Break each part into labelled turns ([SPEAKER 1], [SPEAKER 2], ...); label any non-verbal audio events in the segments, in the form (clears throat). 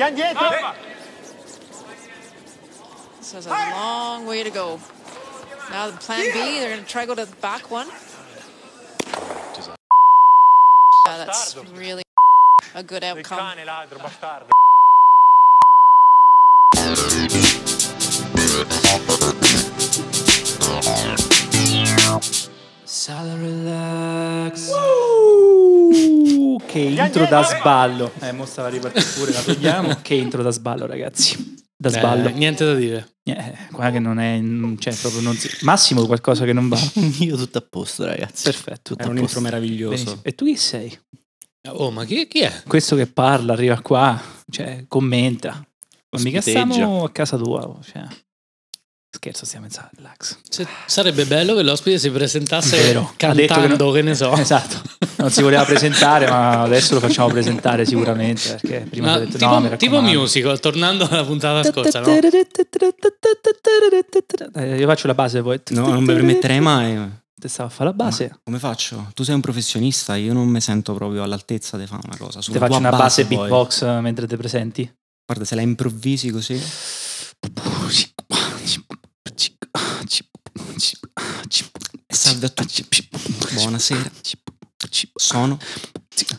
[SPEAKER 1] Andiamo dietro.
[SPEAKER 2] This is a long way to go. Now the plan B, they're going to try to go to the back one. Yeah, that's really a good outcome.
[SPEAKER 1] cane ladro, bastardo.
[SPEAKER 3] Uh, che intro da sballo. Eh, mo stava ripartire pure, la togliamo. (laughs) Che intro da sballo, ragazzi. Da
[SPEAKER 4] Eh,
[SPEAKER 3] sballo.
[SPEAKER 4] niente da dire.
[SPEAKER 3] Eh, guarda che non è. Cioè, proprio non si... Massimo, qualcosa che non va. (laughs)
[SPEAKER 5] Io tutto a posto, ragazzi.
[SPEAKER 3] Perfetto.
[SPEAKER 4] Era un intro meraviglioso.
[SPEAKER 3] Benissimo. E tu chi sei?
[SPEAKER 4] Oh, ma chi, chi è?
[SPEAKER 3] Questo che parla, arriva qua, cioè, commenta. Ma mica stiamo a casa tua. Cioè. Scherzo, stiamo in sala, relax.
[SPEAKER 4] Se- sarebbe bello che l'ospite si presentasse
[SPEAKER 3] Vero. Ha detto
[SPEAKER 4] cantando, che,
[SPEAKER 3] non-
[SPEAKER 4] ne so. (laughs)
[SPEAKER 3] Esatto. Non si voleva presentare, ma adesso lo facciamo presentare sicuramente. Perché prima
[SPEAKER 4] Ma
[SPEAKER 3] ha detto
[SPEAKER 4] tipo,
[SPEAKER 3] no,
[SPEAKER 4] tipo musical, tornando alla puntata scorsa, no?
[SPEAKER 3] Eh, Io faccio la base poi.
[SPEAKER 6] No, non mi permetterei mai.
[SPEAKER 3] Te stavo a fare la base.
[SPEAKER 6] Ma come faccio? Tu sei un professionista, io non mi sento proprio all'altezza di fare una cosa.
[SPEAKER 3] Te
[SPEAKER 6] Sulla
[SPEAKER 3] faccio una base
[SPEAKER 6] poi.
[SPEAKER 3] beatbox eh, mentre te presenti.
[SPEAKER 6] Guarda, se la improvvisi così. Salve a tutti. Buonasera. Sono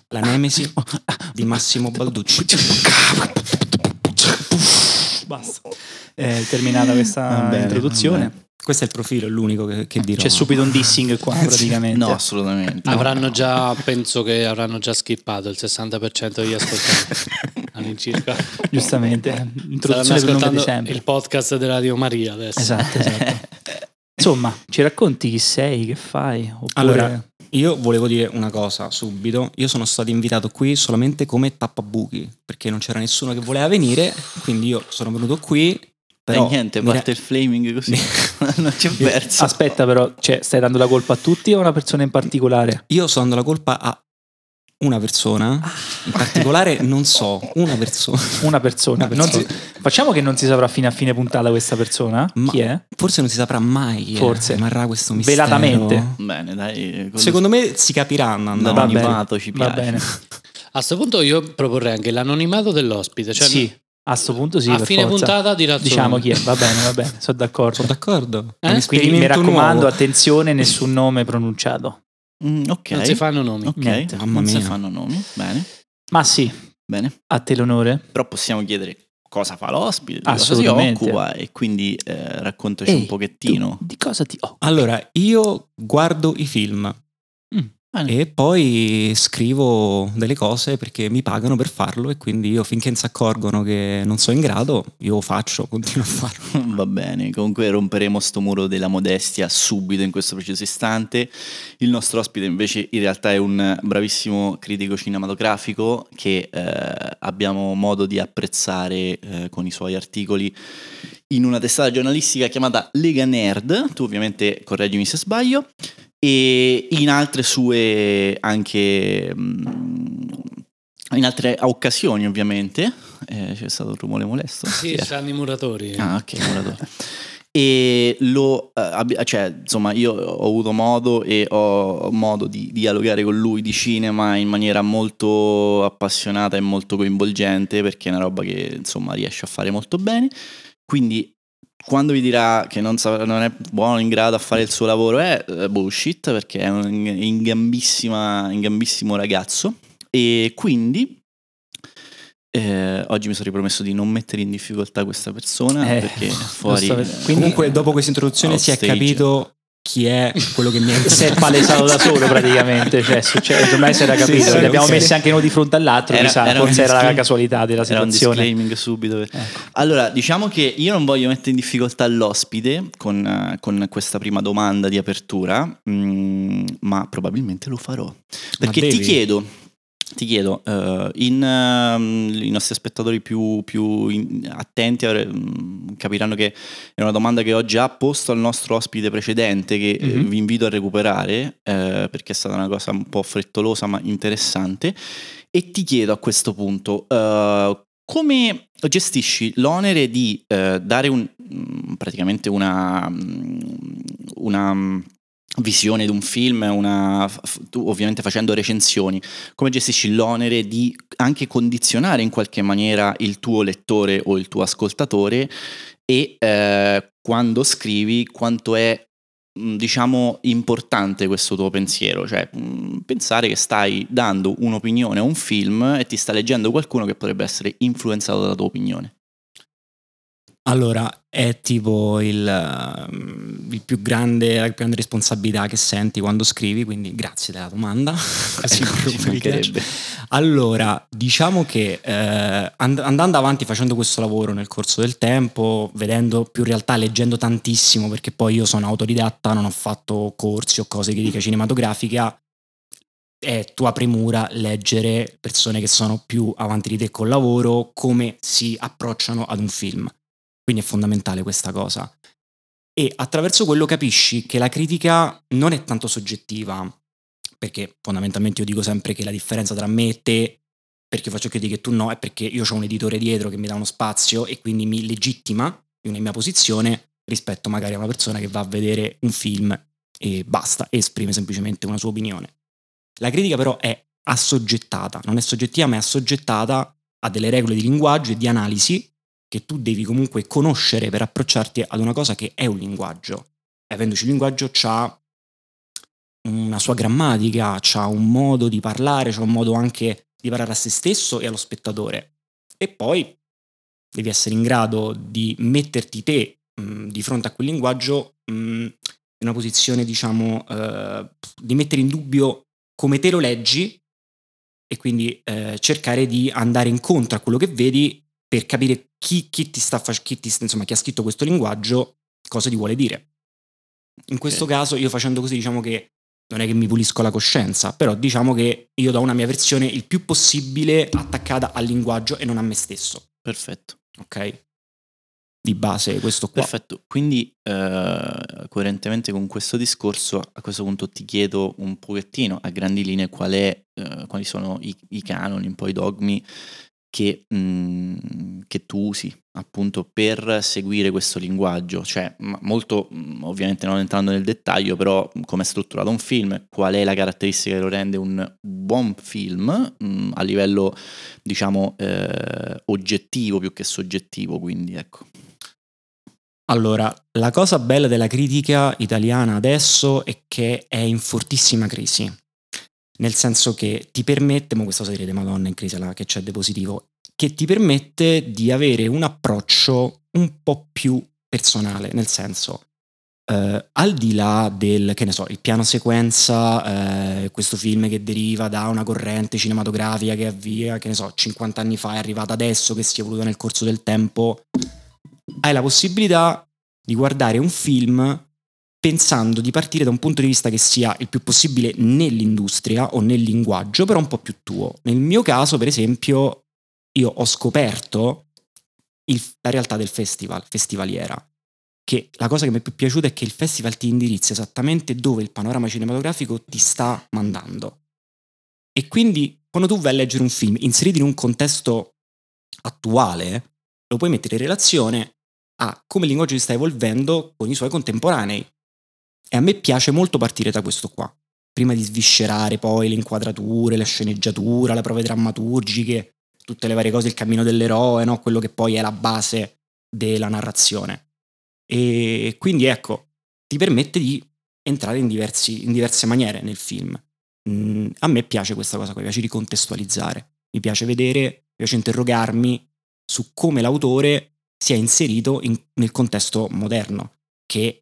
[SPEAKER 6] la nemesi di Massimo Balducci.
[SPEAKER 3] Basta. È terminata questa
[SPEAKER 5] Va bene,
[SPEAKER 3] introduzione.
[SPEAKER 5] va bene.
[SPEAKER 6] Questo è il profilo, è l'unico che, che dirò.
[SPEAKER 3] C'è subito un dissing qua (laughs) praticamente.
[SPEAKER 5] No, assolutamente.
[SPEAKER 4] Avranno già, penso che avranno già skippato il 60% degli ascoltatori (laughs) all'incirca.
[SPEAKER 3] Giustamente.
[SPEAKER 4] Staranno
[SPEAKER 3] Introduzione
[SPEAKER 4] ascoltando il podcast della Radio Maria adesso.
[SPEAKER 3] Esatto, esatto. (laughs) Insomma, ci racconti chi sei, che fai? Oppure...
[SPEAKER 6] Allora, io volevo dire una cosa subito. Io sono stato invitato qui solamente come tappabuchi, perché non c'era nessuno che voleva venire, quindi io sono venuto qui. Però
[SPEAKER 5] e niente, parte il flaming così. (laughs) non ci ho perso.
[SPEAKER 3] Aspetta però, cioè, stai dando la colpa a tutti o a una persona in particolare?
[SPEAKER 6] Io sto dando la colpa a una persona, in particolare non so, una persona.
[SPEAKER 3] Una persona.
[SPEAKER 6] Una persona.
[SPEAKER 3] si- Facciamo che non si saprà fino a fine puntata questa persona.
[SPEAKER 6] Ma
[SPEAKER 3] Chi è?
[SPEAKER 6] Forse non si saprà mai chi è.
[SPEAKER 3] Forse.
[SPEAKER 6] rimarrà questo mistero.
[SPEAKER 3] Velatamente.
[SPEAKER 5] Bene, dai. con-
[SPEAKER 6] Secondo me si capiranno andando.
[SPEAKER 3] Va bene.
[SPEAKER 5] L'anonimato ci
[SPEAKER 3] Va
[SPEAKER 5] piace.
[SPEAKER 3] bene.
[SPEAKER 4] A questo punto io proporrei anche l'anonimato dell'ospite. Cioè
[SPEAKER 3] sì, a sto punto sì.
[SPEAKER 4] a
[SPEAKER 3] per
[SPEAKER 4] fine
[SPEAKER 3] forza.
[SPEAKER 4] puntata dirà
[SPEAKER 3] Diciamo chi è. Va bene, va bene, sono d'accordo.
[SPEAKER 6] Sono d'accordo.
[SPEAKER 4] Eh?
[SPEAKER 3] Quindi mi raccomando,
[SPEAKER 6] nuovo.
[SPEAKER 3] attenzione, nessun nome pronunciato.
[SPEAKER 5] Mm, ok.
[SPEAKER 4] Non si fanno nomi.
[SPEAKER 5] Ok,
[SPEAKER 3] Niente.
[SPEAKER 6] Mamma
[SPEAKER 5] non si
[SPEAKER 6] mia.
[SPEAKER 5] fanno nomi. Bene,
[SPEAKER 3] Ma sì,
[SPEAKER 5] bene.
[SPEAKER 3] a te l'onore.
[SPEAKER 5] Però possiamo chiedere cosa fa l'ospite, di cosa si
[SPEAKER 3] Assolutamente.
[SPEAKER 5] occupa e quindi eh, raccontaci
[SPEAKER 3] Ehi,
[SPEAKER 5] un pochettino.
[SPEAKER 3] tu di cosa ti occupi?
[SPEAKER 6] Allora, io guardo i film
[SPEAKER 5] Bene.
[SPEAKER 6] e poi scrivo delle cose perché mi pagano per farlo e quindi io finché non si accorgono che non sono in grado, io faccio, (laughs) continuo a farlo. (laughs)
[SPEAKER 5] Va bene, comunque romperemo sto muro della modestia subito in questo preciso istante. Il nostro ospite invece in realtà è un bravissimo critico cinematografico che eh, abbiamo modo di apprezzare eh, con i suoi articoli in una testata giornalistica chiamata Lega Nerd, tu ovviamente correggimi se sbaglio, e in altre sue anche... mm, in altre occasioni ovviamente, Eh, c'è stato un rumore molesto.
[SPEAKER 4] Sì, stanno i muratori.
[SPEAKER 5] Ah, ok, muratore. E lo, eh, cioè, insomma, io ho avuto modo e ho modo di dialogare con lui di cinema in maniera molto appassionata e molto coinvolgente perché è una roba che, insomma, riesce a fare molto bene. Quindi, quando vi dirà che non, sa- non è buono in grado a fare il suo lavoro, è eh, bullshit perché è un in gambissima, in gambissimo ragazzo. E quindi. eh, oggi mi sono ripromesso di non mettere in difficoltà questa persona
[SPEAKER 3] Eh,
[SPEAKER 5] perché fuori
[SPEAKER 3] quindi-
[SPEAKER 6] Comunque, dopo questa introduzione si è capito chi è quello che mi ha (laughs)
[SPEAKER 3] Si è palesato da solo praticamente, cioè, succede, ormai si era (laughs) capito,
[SPEAKER 6] Sì, sì,
[SPEAKER 3] li abbiamo
[SPEAKER 6] sì.
[SPEAKER 3] messi anche noi di fronte all'altro,
[SPEAKER 5] Era-
[SPEAKER 3] chissà,
[SPEAKER 5] era
[SPEAKER 3] forse era la
[SPEAKER 5] disclaim-
[SPEAKER 3] casualità della
[SPEAKER 5] era un
[SPEAKER 3] situazione.
[SPEAKER 5] disclaiming subito.
[SPEAKER 3] Ecco.
[SPEAKER 5] Allora, diciamo che io non voglio mettere in difficoltà l'ospite con, con questa prima domanda di apertura, mm, ma probabilmente lo farò. Perché ti chiedo, ti chiedo, eh, in, ehm, i nostri spettatori più, più in- attenti mm, capiranno che è una domanda che ho già posto al nostro ospite precedente che
[SPEAKER 3] Mhm.
[SPEAKER 5] vi invito a recuperare eh, perché è stata una cosa un po' frettolosa ma interessante. E ti chiedo a questo punto, come gestisci l'onere di dare un, mm, praticamente una, mm, una, visione di un film, una, tu ovviamente facendo recensioni, come gestisci l'onere di anche condizionare in qualche maniera il tuo lettore o il tuo ascoltatore e eh, quando scrivi quanto è diciamo importante questo tuo pensiero, cioè pensare che stai dando un'opinione a un film e ti sta leggendo qualcuno che potrebbe essere influenzato dalla tua opinione.
[SPEAKER 6] Allora, è tipo il, um, il più grande, la più grande responsabilità che senti quando scrivi, quindi grazie della domanda. Così
[SPEAKER 5] Ecco, (laughs)
[SPEAKER 6] piace. Allora, diciamo che eh, and- andando avanti facendo questo lavoro nel corso del tempo, vedendo più realtà, leggendo tantissimo, perché poi io sono autodidatta, non ho fatto corsi o cose di critica (laughs) cinematografica, è tua premura leggere persone che sono più avanti di te col lavoro, come si approcciano ad un film. Quindi è fondamentale questa cosa. E attraverso quello capisci che la critica non è tanto soggettiva, perché fondamentalmente io dico sempre che la differenza tra me e te, perché faccio critiche e tu no, è perché io ho un editore dietro che mi dà uno spazio e quindi mi legittima in una mia posizione rispetto magari a una persona che va a vedere un film e basta, esprime semplicemente una sua opinione. La critica però è assoggettata, non è soggettiva ma è assoggettata a delle regole di linguaggio e di analisi che tu devi comunque conoscere per approcciarti ad una cosa che è un linguaggio. Avendoci il linguaggio c'ha una sua grammatica, c'ha un modo di parlare, c'ha un modo anche di parlare a se stesso e allo spettatore. E poi devi essere in grado di metterti te mh, di fronte a quel linguaggio mh, in una posizione, diciamo, eh, di mettere in dubbio come te lo leggi e quindi eh, cercare di andare incontro a quello che vedi per capire chi, chi ti sta fac- chi, ti, insomma, chi ha scritto questo linguaggio cosa ti vuole dire. In questo caso, io facendo così, diciamo che non è che mi pulisco la coscienza, però diciamo che io do una mia versione il più possibile attaccata al linguaggio e non a me stesso.
[SPEAKER 5] Perfetto.
[SPEAKER 6] Ok? Di base, questo qua.
[SPEAKER 5] Perfetto, quindi eh, coerentemente con questo discorso, a questo punto ti chiedo un pochettino a grandi linee qual è, eh, quali sono i, i canoni, un po' i dogmi che, mh, che tu usi appunto per seguire questo linguaggio, cioè molto mh, ovviamente non entrando nel dettaglio, però mh, come è strutturato un film, qual è la caratteristica che lo rende un buon film mh, a livello diciamo eh, oggettivo più che soggettivo, quindi ecco.
[SPEAKER 6] Allora, la cosa bella della critica italiana adesso è che è in fortissima crisi. Nel senso che ti permette, ma questa cosa direte Madonna in crisi là, che c'è di positivo, che ti permette di avere un approccio un po' più personale, nel senso, eh, al di là del, che ne so, il piano sequenza, eh, questo film che deriva da una corrente cinematografica che avvia, che ne so, 50 anni fa è arrivata adesso, che si è evoluta nel corso del tempo, hai la possibilità di guardare un film pensando di partire da un punto di vista che sia il più possibile nell'industria o nel linguaggio, però un po' più tuo. Nel mio caso, per esempio, io ho scoperto il- la realtà del festival, festivaliera, che la cosa che mi è più piaciuta è che il festival ti indirizza esattamente dove il panorama cinematografico ti sta mandando. E quindi quando tu vai a leggere un film inserito in un contesto attuale, lo puoi mettere in relazione a come il linguaggio si sta evolvendo con i suoi contemporanei. E a me piace molto partire da questo qua, prima di sviscerare poi le inquadrature, la sceneggiatura, le prove drammaturgiche, tutte le varie cose, il cammino dell'eroe, no? quello che poi è la base della narrazione. E quindi ecco, ti permette di entrare in, diversi- in diverse maniere nel film. Mm, a me piace questa cosa mi piace ricontestualizzare, mi piace vedere, mi piace interrogarmi su come l'autore sia inserito in- nel contesto moderno, che,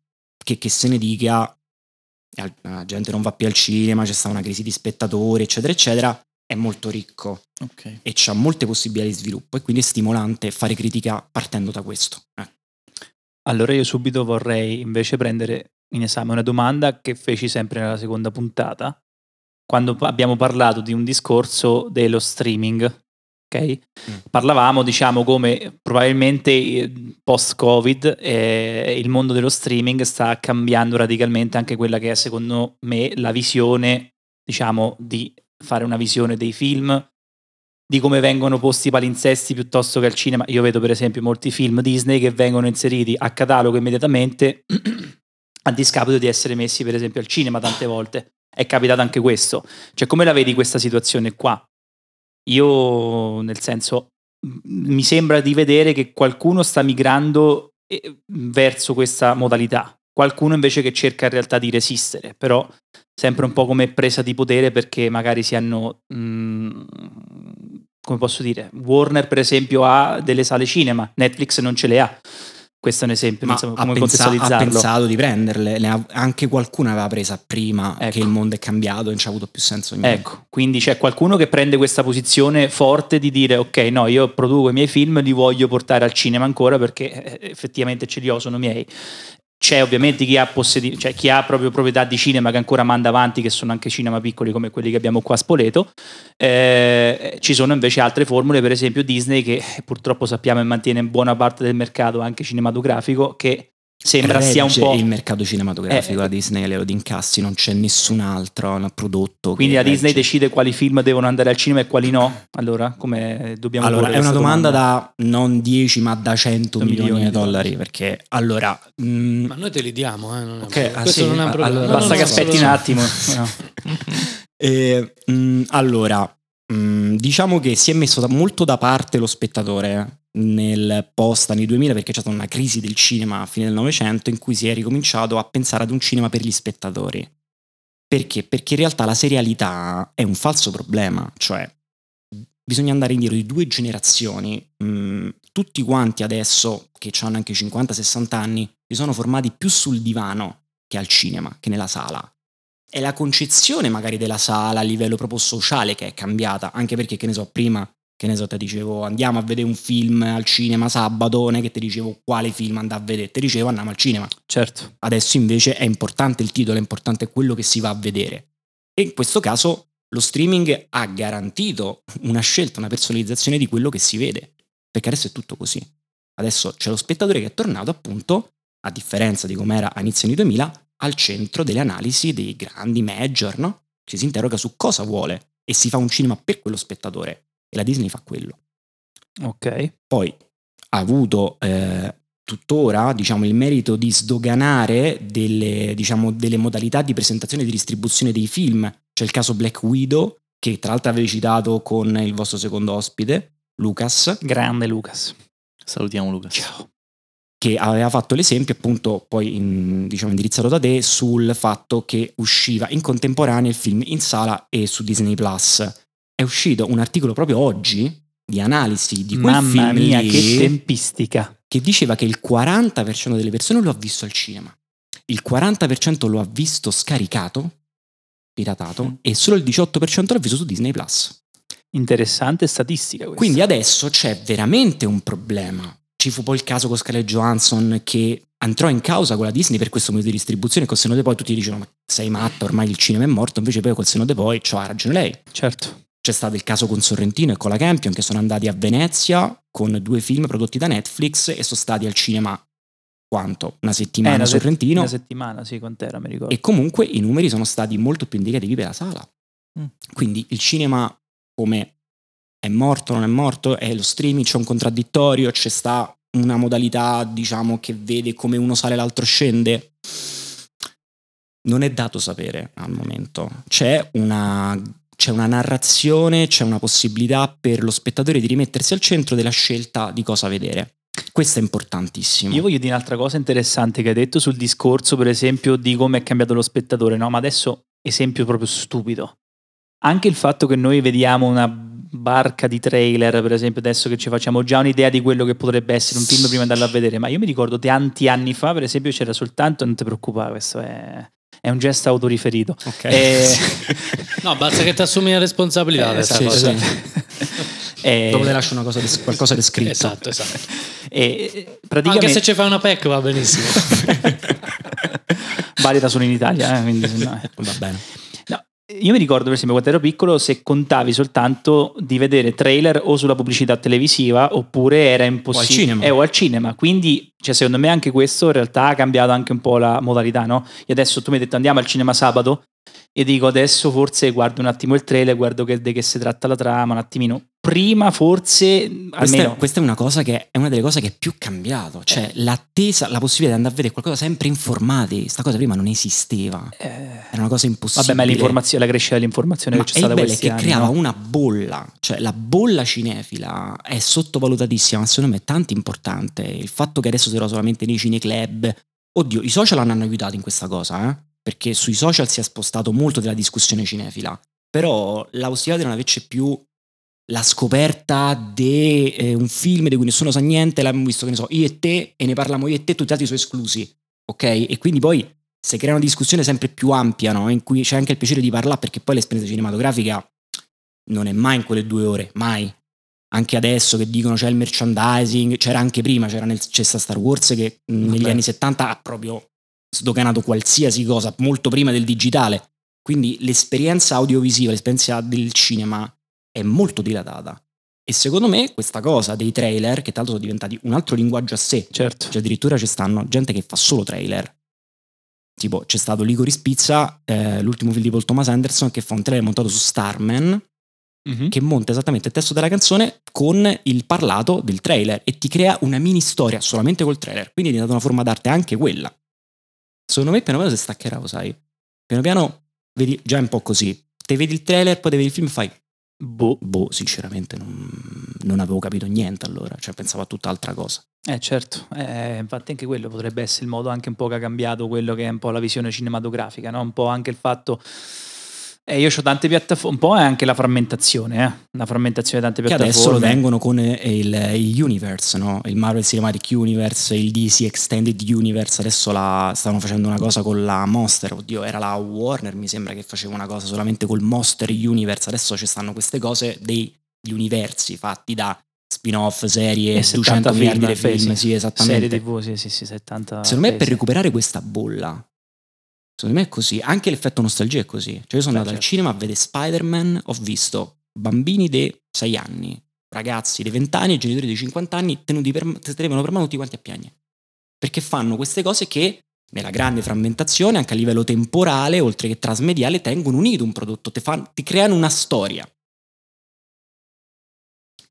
[SPEAKER 6] che- che se ne dica la la gente non va più al cinema, c'è stata una crisi di spettatori, eccetera, eccetera, è molto ricco
[SPEAKER 5] Ok.
[SPEAKER 6] e ha molte possibilità di sviluppo e quindi è stimolante fare critica partendo da questo. Eh.
[SPEAKER 3] Allora io subito vorrei invece prendere in esame una domanda che feci sempre nella seconda puntata, quando abbiamo parlato di un discorso dello streaming, ok? Parlavamo, diciamo, come probabilmente eh, post-Covid eh, il mondo dello streaming sta cambiando radicalmente anche quella che è secondo me la visione, diciamo, di fare una visione dei film, di come vengono posti i palinsesti piuttosto che al cinema. Io vedo per esempio molti film Disney che vengono inseriti a catalogo immediatamente (clears throat) a discapito di essere messi per esempio al cinema tante volte. È capitato anche questo. Cioè, come la vedi questa situazione qua? Io, nel senso, mi sembra di vedere che qualcuno sta migrando verso questa modalità, qualcuno invece che cerca in realtà di resistere, però sempre un po' come presa di potere perché magari si hanno, mm, come posso dire, Warner per esempio ha delle sale cinema, Netflix non ce le ha. Questo è un esempio,
[SPEAKER 6] Ma ha,
[SPEAKER 3] come
[SPEAKER 6] pensa- ha pensato di prenderle, ha- anche qualcuno aveva presa prima
[SPEAKER 3] Ecco.
[SPEAKER 6] che il mondo è cambiato e non ci ha avuto più senso niente.
[SPEAKER 3] Ecco, quindi c'è qualcuno che prende questa posizione forte di dire ok, no, io produco i miei film, li voglio portare al cinema ancora perché eh, effettivamente ce li ho, sono miei. C'è ovviamente chi ha, possedi- cioè chi ha proprio proprietà di cinema che ancora manda avanti, che sono anche cinema piccoli come quelli che abbiamo qua a Spoleto. Eh, ci sono invece altre formule, per esempio Disney, che purtroppo sappiamo e mantiene buona parte del mercato anche cinematografico, che sembra sia un po'...
[SPEAKER 6] il mercato cinematografico
[SPEAKER 3] Eh,
[SPEAKER 6] la Disney a livello di incassi non c'è nessun altro prodotto
[SPEAKER 3] Quindi la Disney
[SPEAKER 6] regge.
[SPEAKER 3] decide quali film devono andare al cinema e quali no. Allora, come dobbiamo
[SPEAKER 6] allora è una
[SPEAKER 3] questa
[SPEAKER 6] domanda, da non 10 ma da 100
[SPEAKER 3] milioni
[SPEAKER 6] milioni,
[SPEAKER 3] di
[SPEAKER 6] di dollari perché allora mm,
[SPEAKER 4] Ma noi te li diamo, eh, non è
[SPEAKER 6] Ok,
[SPEAKER 4] un-
[SPEAKER 6] ah,
[SPEAKER 4] questo
[SPEAKER 6] sì,
[SPEAKER 4] non è un problema.
[SPEAKER 6] allora-
[SPEAKER 4] No,
[SPEAKER 3] Basta
[SPEAKER 4] no,
[SPEAKER 3] che aspetti un attimo. No. (laughs)
[SPEAKER 6] Eh, mh, allora, mh, diciamo che si è messo da- molto da parte lo spettatore nel post anni 2000 perché c'è stata una crisi del cinema a fine del Novecento in cui si è ricominciato a pensare ad un cinema per gli spettatori. Perché? Perché in realtà la serialità è un falso problema, cioè bisogna andare indietro di due generazioni. mh, tutti quanti adesso, che hanno anche 50-60 anni, si sono formati più sul divano che al cinema, che nella sala è la concezione magari della sala a livello proprio sociale che è cambiata, anche perché, che ne so, prima, che ne so, ti dicevo andiamo a vedere un film al cinema sabato, non è che ti dicevo quale film andare a vedere, ti dicevo andiamo al cinema.
[SPEAKER 3] Certo.
[SPEAKER 6] Adesso invece è importante il titolo, è importante quello che si va a vedere. E in questo caso lo streaming ha garantito una scelta, una personalizzazione di quello che si vede, perché adesso è tutto così. Adesso c'è lo spettatore che è tornato appunto, a differenza di com'era a inizio anni 2000, al centro delle analisi dei grandi major, no? Ci si interroga su cosa vuole e si fa un cinema per quello spettatore e la Disney fa quello.
[SPEAKER 3] Ok.
[SPEAKER 6] Poi ha avuto eh, tuttora diciamo, il merito di sdoganare delle, diciamo, delle modalità di presentazione e di distribuzione dei film. C'è il caso Black Widow, che tra l'altro avevi citato con il vostro secondo ospite, Lucas,
[SPEAKER 3] Grande Lucas.
[SPEAKER 5] Salutiamo Luca.
[SPEAKER 3] Ciao.
[SPEAKER 6] che aveva fatto l'esempio appunto poi in- diciamo, indirizzato da te sul fatto che usciva in contemporanea il film in sala e su Disney Plus. È uscito un articolo proprio oggi di analisi di quel
[SPEAKER 3] Mamma mia,
[SPEAKER 6] lì,
[SPEAKER 3] che tempistica.
[SPEAKER 6] che diceva che il 40% delle persone lo ha visto al cinema, il 40% lo ha visto scaricato, piratato,
[SPEAKER 3] Mm.
[SPEAKER 6] e solo il 18% l'ha visto su Disney Plus.
[SPEAKER 3] Interessante statistica questa.
[SPEAKER 6] Quindi adesso c'è veramente un problema. Ci fu poi il caso con Scarlett Johansson che entrò in causa con la Disney per questo metodo di distribuzione. Col seno di poi tutti dicono: Ma sei matto, ormai il cinema è morto. Invece, poi col seno di poi c'ha ragione lei.
[SPEAKER 3] Certo.
[SPEAKER 6] C'è stato il caso con Sorrentino e con la Campion che sono andati a Venezia con due film prodotti da Netflix e sono stati al cinema quanto? Una settimana
[SPEAKER 3] Eh, una,
[SPEAKER 6] Sorrentino.
[SPEAKER 3] una settimana, sì, quant'era, mi ricordo.
[SPEAKER 6] E comunque i numeri sono stati molto più indicativi per la sala.
[SPEAKER 5] Mm.
[SPEAKER 6] Quindi il cinema come è morto, non è morto, è lo streaming, c'è un contraddittorio, c'è sta una modalità, diciamo, che vede come uno sale e l'altro scende. Non è dato sapere al momento. C'è una, c'è una narrazione, c'è una possibilità per lo spettatore di rimettersi al centro della scelta di cosa vedere. Questo è importantissimo.
[SPEAKER 3] Io voglio dire un'altra cosa interessante che hai detto sul discorso, per esempio, di come è cambiato lo spettatore, no? Ma adesso, esempio proprio stupido. Anche il fatto che noi vediamo una barca di trailer, per esempio, adesso che ci facciamo già un'idea di quello che potrebbe essere un film prima di andarlo a vedere, ma io mi ricordo tanti anni fa, per esempio, c'era soltanto, non ti preoccupare, questo è, è un gesto autoriferito.
[SPEAKER 6] Ok.
[SPEAKER 3] Eh, (laughs)
[SPEAKER 4] No, basta che ti assumi la responsabilità.
[SPEAKER 3] eh,
[SPEAKER 4] dessa
[SPEAKER 6] sì,
[SPEAKER 4] cosa.
[SPEAKER 6] sì. Dopo le lascio una cosa des- qualcosa di scritto.
[SPEAKER 4] Esatto, esatto.
[SPEAKER 3] eh, praticamente
[SPEAKER 4] Anche se ci fai una PEC va benissimo. (laughs)
[SPEAKER 3] valida solo in Italia, eh, quindi (laughs) no-
[SPEAKER 6] Va bene.
[SPEAKER 3] Io mi ricordo, per esempio, quando ero piccolo, se contavi soltanto di vedere trailer o sulla pubblicità televisiva oppure era impossibile.
[SPEAKER 6] cinema.
[SPEAKER 3] Eh, o al cinema. Quindi, cioè, secondo me, anche questo in realtà ha cambiato anche un po' la modalità, no? E adesso tu mi hai detto andiamo al cinema sabato. Io dico adesso forse guardo un attimo il trailer, guardo che, di che si tratta la trama, un attimino. Prima forse,
[SPEAKER 6] Questa,
[SPEAKER 3] almeno...
[SPEAKER 6] questa è una cosa che è una delle cose che è più cambiato, cioè l'attesa, la possibilità di andare a vedere qualcosa sempre informati. Sta cosa prima non esisteva,
[SPEAKER 3] Eh,
[SPEAKER 6] era una cosa impossibile.
[SPEAKER 3] vabbè, ma l'informazione, la crescita dell'informazione
[SPEAKER 6] Ma
[SPEAKER 3] che c'è stata
[SPEAKER 6] bello è
[SPEAKER 3] questi
[SPEAKER 6] che
[SPEAKER 3] anni,
[SPEAKER 6] creava
[SPEAKER 3] no?
[SPEAKER 6] una bolla, cioè la bolla cinefila è sottovalutatissima, ma secondo me è tanto importante. Il fatto che adesso si trova solamente nei cineclub, oddio, i social hanno aiutato in questa cosa, eh? Perché sui social si è spostato molto della discussione cinefila, però la possibilità di non averci più la scoperta di eh, un film di cui nessuno sa niente, l'abbiamo visto, che ne so, io e te, e ne parliamo io e te, tutti gli altri sono esclusi, ok? E quindi poi si crea una discussione sempre più ampia, no? In cui c'è anche il piacere di parlare, perché poi l'esperienza cinematografica non è mai in quelle due ore, mai. Anche adesso che dicono c'è il merchandising, c'era anche prima, c'era nel, c'è sta Star Wars che negli
[SPEAKER 3] Vabbè.
[SPEAKER 6] anni 70 ha proprio sdoganato qualsiasi cosa, molto prima del digitale. Quindi l'esperienza audiovisiva, l'esperienza del cinema è molto dilatata. E secondo me questa cosa dei trailer, che tra l'altro sono diventati un altro linguaggio a sé,
[SPEAKER 3] Certo.
[SPEAKER 6] cioè addirittura ci stanno gente che fa solo trailer. Tipo c'è stato Licorice Pizza, eh, l'ultimo film di Paul Thomas Anderson, che fa un trailer montato su Starman,
[SPEAKER 3] Mhm.
[SPEAKER 6] che monta esattamente il testo della canzone con il parlato del trailer e ti crea una mini storia solamente col trailer. Quindi è diventata una forma d'arte anche quella. Secondo me piano piano si staccherà, lo sai. Piano piano vedi già è un po' così. Te vedi il trailer, poi te vedi il film e fai
[SPEAKER 3] Boh.
[SPEAKER 6] boh, sinceramente non, non avevo capito niente allora, cioè pensavo a tutt'altra cosa.
[SPEAKER 3] Eh certo, Eh, infatti anche quello potrebbe essere il modo anche un po' che ha cambiato quello che è un po' la visione cinematografica, no? un po' anche il fatto... Eh, io ho tante piattaforme, un po' è anche la frammentazione, eh? la frammentazione di tante
[SPEAKER 6] Che
[SPEAKER 3] piattaforme.
[SPEAKER 6] adesso lo vengono con eh, il, il Universe, no? il Marvel Cinematic Universe, il DC Extended Universe. Adesso la, stanno facendo una cosa con la Monster. Oddio, era la Warner, mi sembra che faceva una cosa solamente col Monster Universe. Adesso ci stanno queste cose degli universi fatti da spin-off, serie,
[SPEAKER 3] E
[SPEAKER 6] 200
[SPEAKER 3] 70
[SPEAKER 6] miliardi di
[SPEAKER 3] film,
[SPEAKER 6] film.
[SPEAKER 3] sì.
[SPEAKER 6] Sì, esattamente.
[SPEAKER 3] Serie TV, sì, sì, sì, 70.
[SPEAKER 6] Secondo me per
[SPEAKER 3] prese.
[SPEAKER 6] recuperare questa bolla. Secondo me è così. Anche l'effetto nostalgia è così. Cioè io sono andato al
[SPEAKER 3] certo.
[SPEAKER 6] cinema a vedere Spider-Man, ho visto bambini di 6 anni, ragazzi di 20 anni e genitori di 50 anni tenuti per, tenevano per mano tutti quanti a piangere. Perché fanno queste cose che nella grande frammentazione, anche a livello temporale, oltre che trasmediale, tengono unito un prodotto, ti, fan- ti creano una storia.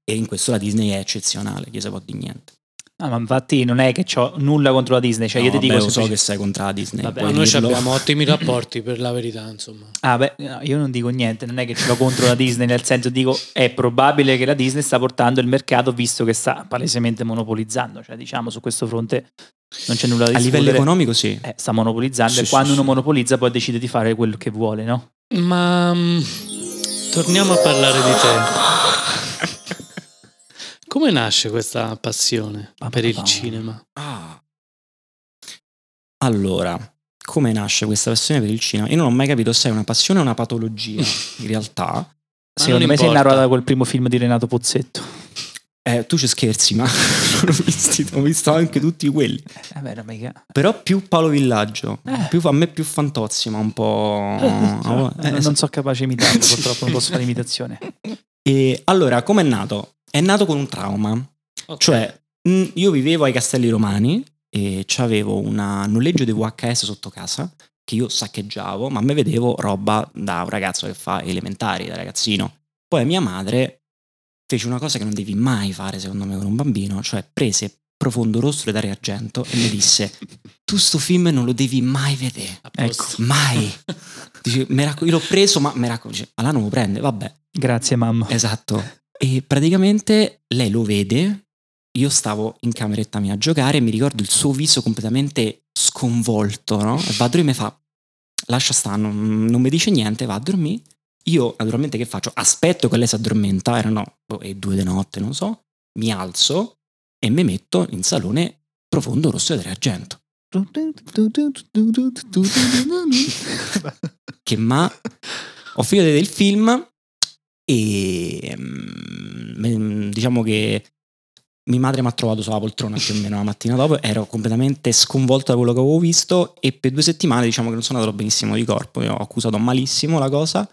[SPEAKER 6] E in questo la Disney è eccezionale, chi se può di niente.
[SPEAKER 3] Ah, ma infatti non è che ho nulla contro la Disney, cioè io
[SPEAKER 6] No,
[SPEAKER 3] ti
[SPEAKER 6] vabbè,
[SPEAKER 3] dico
[SPEAKER 6] lo so che sei contro la Disney.
[SPEAKER 3] Vabbè,
[SPEAKER 4] Ma noi
[SPEAKER 6] dirlo.
[SPEAKER 4] abbiamo ottimi rapporti per la verità, insomma.
[SPEAKER 3] Ah, beh, no, io non dico niente, non è che ce l'ho contro la Disney, nel senso dico è probabile che la Disney sta portando il mercato visto che sta palesemente monopolizzando, cioè diciamo su questo fronte non c'è nulla da
[SPEAKER 6] A livello economico sì.
[SPEAKER 3] Eh, sta monopolizzando
[SPEAKER 6] Sì,
[SPEAKER 3] e
[SPEAKER 6] sì,
[SPEAKER 3] quando
[SPEAKER 6] sì.
[SPEAKER 3] uno monopolizza poi decide di fare quello che vuole, no?
[SPEAKER 4] Ma mm, torniamo a parlare di te. Come nasce questa passione per il cinema?
[SPEAKER 6] Ah. Allora, come nasce questa passione per il cinema? Io non ho mai capito se è una passione o una patologia, (laughs) in realtà.
[SPEAKER 3] Secondo
[SPEAKER 4] non
[SPEAKER 3] me si è
[SPEAKER 4] importa.
[SPEAKER 3] narrata col primo film di Renato Pozzetto.
[SPEAKER 6] Eh, tu ci scherzi, ma (laughs) non ho, visti, ho visto anche tutti quelli.
[SPEAKER 3] Eh beh, non mica...
[SPEAKER 6] Però più Paolo Villaggio,
[SPEAKER 3] Eh.
[SPEAKER 6] più, a me più Fantozzi, ma un po'...
[SPEAKER 3] Eh,
[SPEAKER 6] eh,
[SPEAKER 3] non so capace di imitarlo, purtroppo non posso fare imitazione. (laughs)
[SPEAKER 6] E allora, come è nato? È nato con un trauma.
[SPEAKER 4] Ok.
[SPEAKER 6] Cioè, mh, io vivevo ai Castelli Romani e avevo un noleggio di VHS sotto casa che io saccheggiavo, ma me vedevo roba da un ragazzo che fa elementari, da ragazzino. Poi mia madre fece una cosa che non devi mai fare, secondo me, con un bambino, cioè prese Profondo Rosso e Dario Argento e mi disse tu sto film non lo devi mai vedere.
[SPEAKER 3] Ecco.
[SPEAKER 6] Mai. Dice, "Mi racco- io l'ho preso, ma mi raccomando, dice, allora non lo prende, vabbè.
[SPEAKER 3] Grazie mamma.
[SPEAKER 6] Esatto. E praticamente lei lo vede, io stavo in cameretta mia a giocare e mi ricordo il suo viso completamente sconvolto, no? E va a dormire e mi fa, lascia stare, non, non mi dice niente, va a dormire. Io naturalmente che faccio? Aspetto che lei si addormenta, erano boh, due di notte, non so, mi alzo e mi metto in salone profondo rosso ed argento. (laughs) che ma ho finito il film e mm, diciamo che mia madre mi ha trovato sulla poltrona più o meno la mattina dopo. Ero completamente sconvolto da quello che avevo visto e per due settimane diciamo che non sono andato benissimo di corpo. Io ho accusato malissimo la cosa.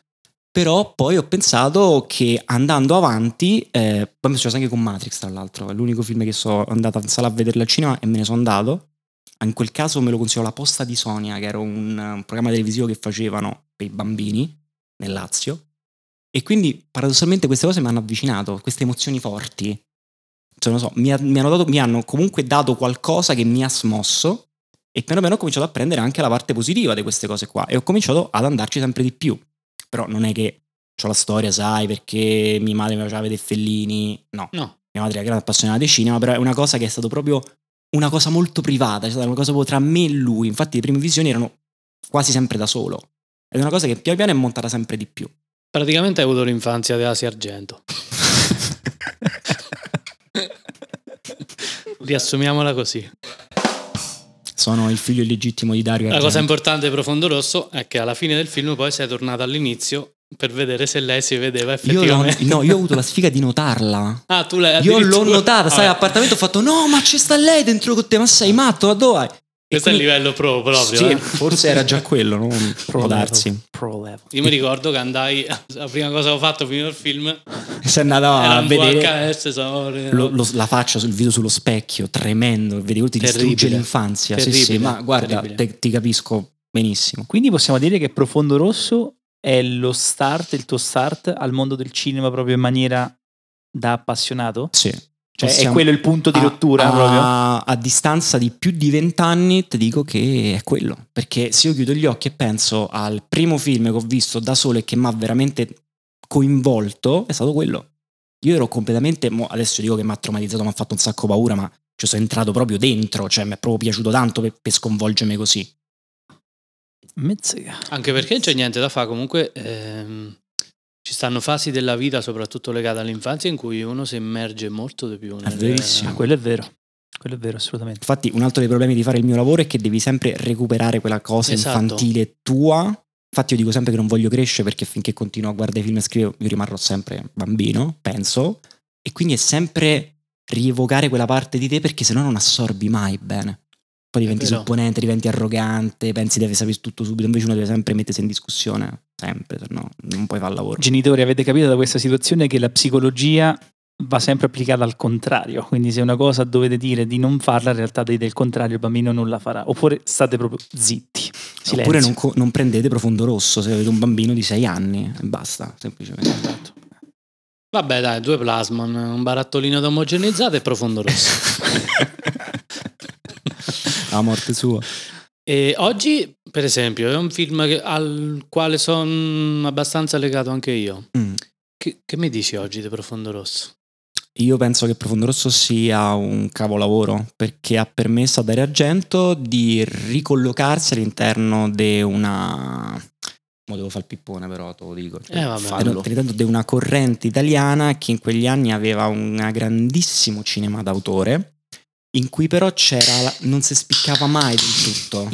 [SPEAKER 6] Però poi ho pensato che andando avanti eh, poi mi è successo anche con Matrix tra l'altro. È l'unico film che sono andato in sala a vederlo al cinema e me ne sono andato. In quel caso me lo consiglio la posta di Sonia, che era un, un programma televisivo che facevano per i bambini nel Lazio. E quindi paradossalmente queste cose mi hanno avvicinato, queste emozioni forti. Cioè, non so, mi, ha- mi hanno dato- mi hanno comunque dato qualcosa che mi ha smosso e piano piano ho cominciato a prendere anche la parte positiva di queste cose qua e ho cominciato ad andarci sempre di più. Però non è che ho la storia, sai, perché mia madre mi faceva vedere Fellini. No,
[SPEAKER 4] No,
[SPEAKER 6] mia madre è grande appassionata di cinema, però è una cosa che è stato proprio una cosa molto privata, è stata una cosa proprio tra me e lui. Infatti le prime visioni erano quasi sempre da solo. Ed è una cosa che piano piano è montata sempre di più.
[SPEAKER 4] Praticamente hai avuto l'infanzia della Argento. (laughs) Riassumiamola così.
[SPEAKER 6] Sono il figlio illegittimo di Dario
[SPEAKER 4] La cosa
[SPEAKER 6] Argento.
[SPEAKER 4] importante di Profondo Rosso è che alla fine del film poi sei tornato all'inizio per vedere se lei si vedeva
[SPEAKER 6] Io,
[SPEAKER 4] effettivamente.
[SPEAKER 6] no, io ho avuto la (laughs) sfiga di notarla.
[SPEAKER 4] Ah, tu l'hai
[SPEAKER 6] Io l'ho notata, sai, all'appartamento ho fatto no, ma c'è sta lei dentro con te, ma sei matto, ma dove
[SPEAKER 4] Questo è il
[SPEAKER 6] quindi-
[SPEAKER 4] livello pro proprio.
[SPEAKER 6] Sì,
[SPEAKER 4] eh.
[SPEAKER 6] forse era già quello, no? (laughs) può darsi.
[SPEAKER 3] Pro level.
[SPEAKER 4] Io mi ricordo che andai, (laughs) la prima cosa che ho fatto finito il film
[SPEAKER 6] Sei andata
[SPEAKER 4] era
[SPEAKER 6] a vedere
[SPEAKER 4] VHS sonore.
[SPEAKER 6] lo- lo- la faccia sul video sullo specchio, tremendo, vedi quello ti distrugge
[SPEAKER 4] Terribile.
[SPEAKER 6] l'infanzia. Sì, sì, ma guarda, te- ti capisco benissimo.
[SPEAKER 3] Quindi possiamo dire che Profondo Rosso è lo start, il tuo start al mondo del cinema proprio in maniera da appassionato?
[SPEAKER 6] Sì.
[SPEAKER 3] Cioè è
[SPEAKER 6] Possiamo-
[SPEAKER 3] quello il punto di
[SPEAKER 6] a-
[SPEAKER 3] rottura
[SPEAKER 6] a,
[SPEAKER 3] proprio?
[SPEAKER 6] A distanza di più di vent'anni ti dico che è quello. Perché se io chiudo gli occhi e penso al primo film che ho visto da solo e che mi ha veramente coinvolto, è stato quello. Io ero completamente, mo adesso dico che mi ha traumatizzato, mi ha fatto un sacco paura, ma ci sono entrato proprio dentro, cioè mi è proprio piaciuto tanto per, per sconvolgermi così.
[SPEAKER 3] Mezzica.
[SPEAKER 4] Anche perché c'è niente da fare, comunque ehm, ci stanno fasi della vita, soprattutto legate all'infanzia, in cui uno si immerge molto di più. nelle-
[SPEAKER 6] verissimo.
[SPEAKER 3] Ah, quello è vero. Quello è vero, assolutamente.
[SPEAKER 6] Infatti, un altro dei problemi di fare il mio lavoro è che devi sempre recuperare quella cosa
[SPEAKER 4] Esatto.
[SPEAKER 6] infantile tua. Infatti, io dico sempre che non voglio crescere perché finché continuo a guardare film e scrivere, io rimarrò sempre bambino, penso. E quindi è sempre rievocare quella parte di te perché sennò non assorbi mai bene. Poi diventi supponente, diventi arrogante, pensi di sapere tutto subito, invece uno deve sempre mettersi in discussione, sempre, se no non puoi fare il lavoro.
[SPEAKER 3] Genitori, avete capito da questa situazione che la psicologia va sempre applicata al contrario. Quindi se una cosa dovete dire di non farla, in realtà dite il contrario, il bambino non la farà. Oppure state proprio zitti. Silenzio.
[SPEAKER 6] Oppure non, co- non prendete profondo rosso se avete un bambino di 6 anni e basta, semplicemente.
[SPEAKER 4] Esatto. Vabbè, dai, due plasmon, un barattolino da omogenizzato e profondo rosso. (laughs) (laughs)
[SPEAKER 6] La morte sua.
[SPEAKER 4] E oggi, per esempio, è un film che- al quale sono abbastanza legato anche io.
[SPEAKER 6] Mm.
[SPEAKER 4] Che, che mi dici oggi di Profondo Rosso?
[SPEAKER 6] Io penso che Profondo Rosso sia un capolavoro perché ha permesso a Dario Argento di ricollocarsi all'interno di una. Mo devo fare il pippone, però te lo dico.
[SPEAKER 4] Eh, vabbè.
[SPEAKER 6] Fallo. All'interno di una corrente italiana che in quegli anni aveva un grandissimo cinema d'autore, in cui però c'era. la- non si spiccava mai del tutto.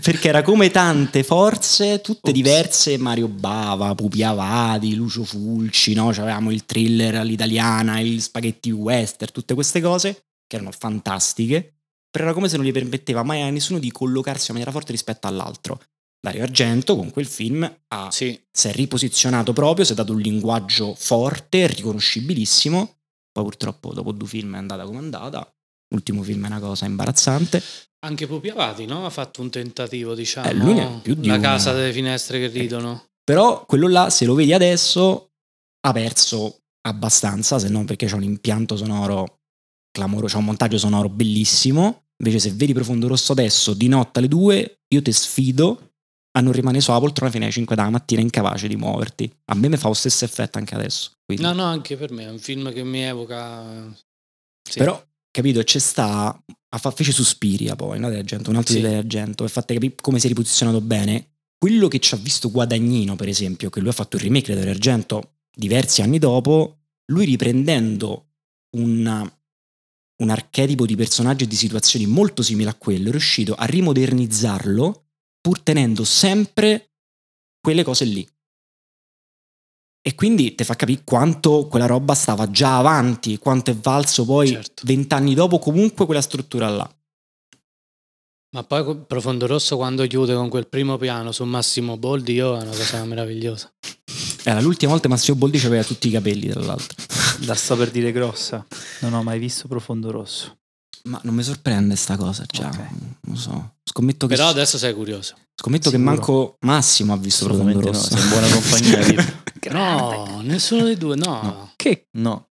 [SPEAKER 6] Perché era come tante forze, tutte
[SPEAKER 4] Ops.
[SPEAKER 6] diverse, Mario Bava, Pupi Avati, Lucio Fulci, no? Avevamo il thriller all'italiana, il spaghetti western, tutte queste cose che erano fantastiche, però era come se non gli permetteva mai a nessuno di collocarsi in maniera forte rispetto all'altro. Dario Argento con quel film ha,
[SPEAKER 4] Sì,
[SPEAKER 6] si è riposizionato proprio, si è dato un linguaggio forte, riconoscibilissimo, poi purtroppo dopo due film è andata come è andata, l'ultimo film è una cosa imbarazzante,
[SPEAKER 4] anche Pupi Avati, no? Ha fatto un tentativo, diciamo.
[SPEAKER 6] Eh, lui ne più di
[SPEAKER 4] La
[SPEAKER 6] uno.
[SPEAKER 4] casa delle finestre che ridono.
[SPEAKER 6] Però quello là, se lo vedi adesso, ha perso abbastanza, se non perché c'è un impianto sonoro clamoroso, c'è un montaggio sonoro bellissimo. Invece se vedi Profondo Rosso adesso, di notte alle 2, io ti sfido a non rimanere sulla poltrona fino alle 5 della mattina incapace di muoverti. A me mi fa lo stesso effetto anche adesso. quindi-
[SPEAKER 4] No, no, anche per me è un film che mi evoca... Sì.
[SPEAKER 6] Però, capito, c'è sta... A fa, fece Suspiria poi, no? D'Argento, un altro
[SPEAKER 4] Sì.
[SPEAKER 6] di D'Argento, e fate capire come si è riposizionato bene. Quello che ci ha visto Guadagnino, per esempio, che lui ha fatto il remake di D'Argento diversi anni dopo, lui riprendendo una- un archetipo di personaggio e di situazioni molto simile a quello, è riuscito a rimodernizzarlo pur tenendo sempre quelle cose lì. E quindi ti fa capire quanto quella roba stava già avanti, quanto è valso poi
[SPEAKER 4] Certo.
[SPEAKER 6] vent'anni dopo comunque quella struttura là.
[SPEAKER 4] Ma poi Profondo Rosso quando chiude con quel primo piano su Massimo Boldi, io è una cosa meravigliosa. (laughs)
[SPEAKER 6] Era l'ultima volta Massimo Boldi aveva tutti i capelli, tra l'altro.
[SPEAKER 3] La sto per dire grossa. Non ho mai visto Profondo Rosso.
[SPEAKER 6] Ma non mi sorprende sta cosa già.
[SPEAKER 3] Ok.
[SPEAKER 6] Non lo so. Scommetto che,
[SPEAKER 4] Però adesso sei curioso.
[SPEAKER 6] scommetto che
[SPEAKER 3] Sicuro.
[SPEAKER 6] manco Massimo ha visto Profondo
[SPEAKER 5] Assolutamente no,
[SPEAKER 6] Rosso.
[SPEAKER 5] sei in buona compagnia. (laughs)
[SPEAKER 4] No, nessuno dei due, no.
[SPEAKER 3] Che
[SPEAKER 5] No.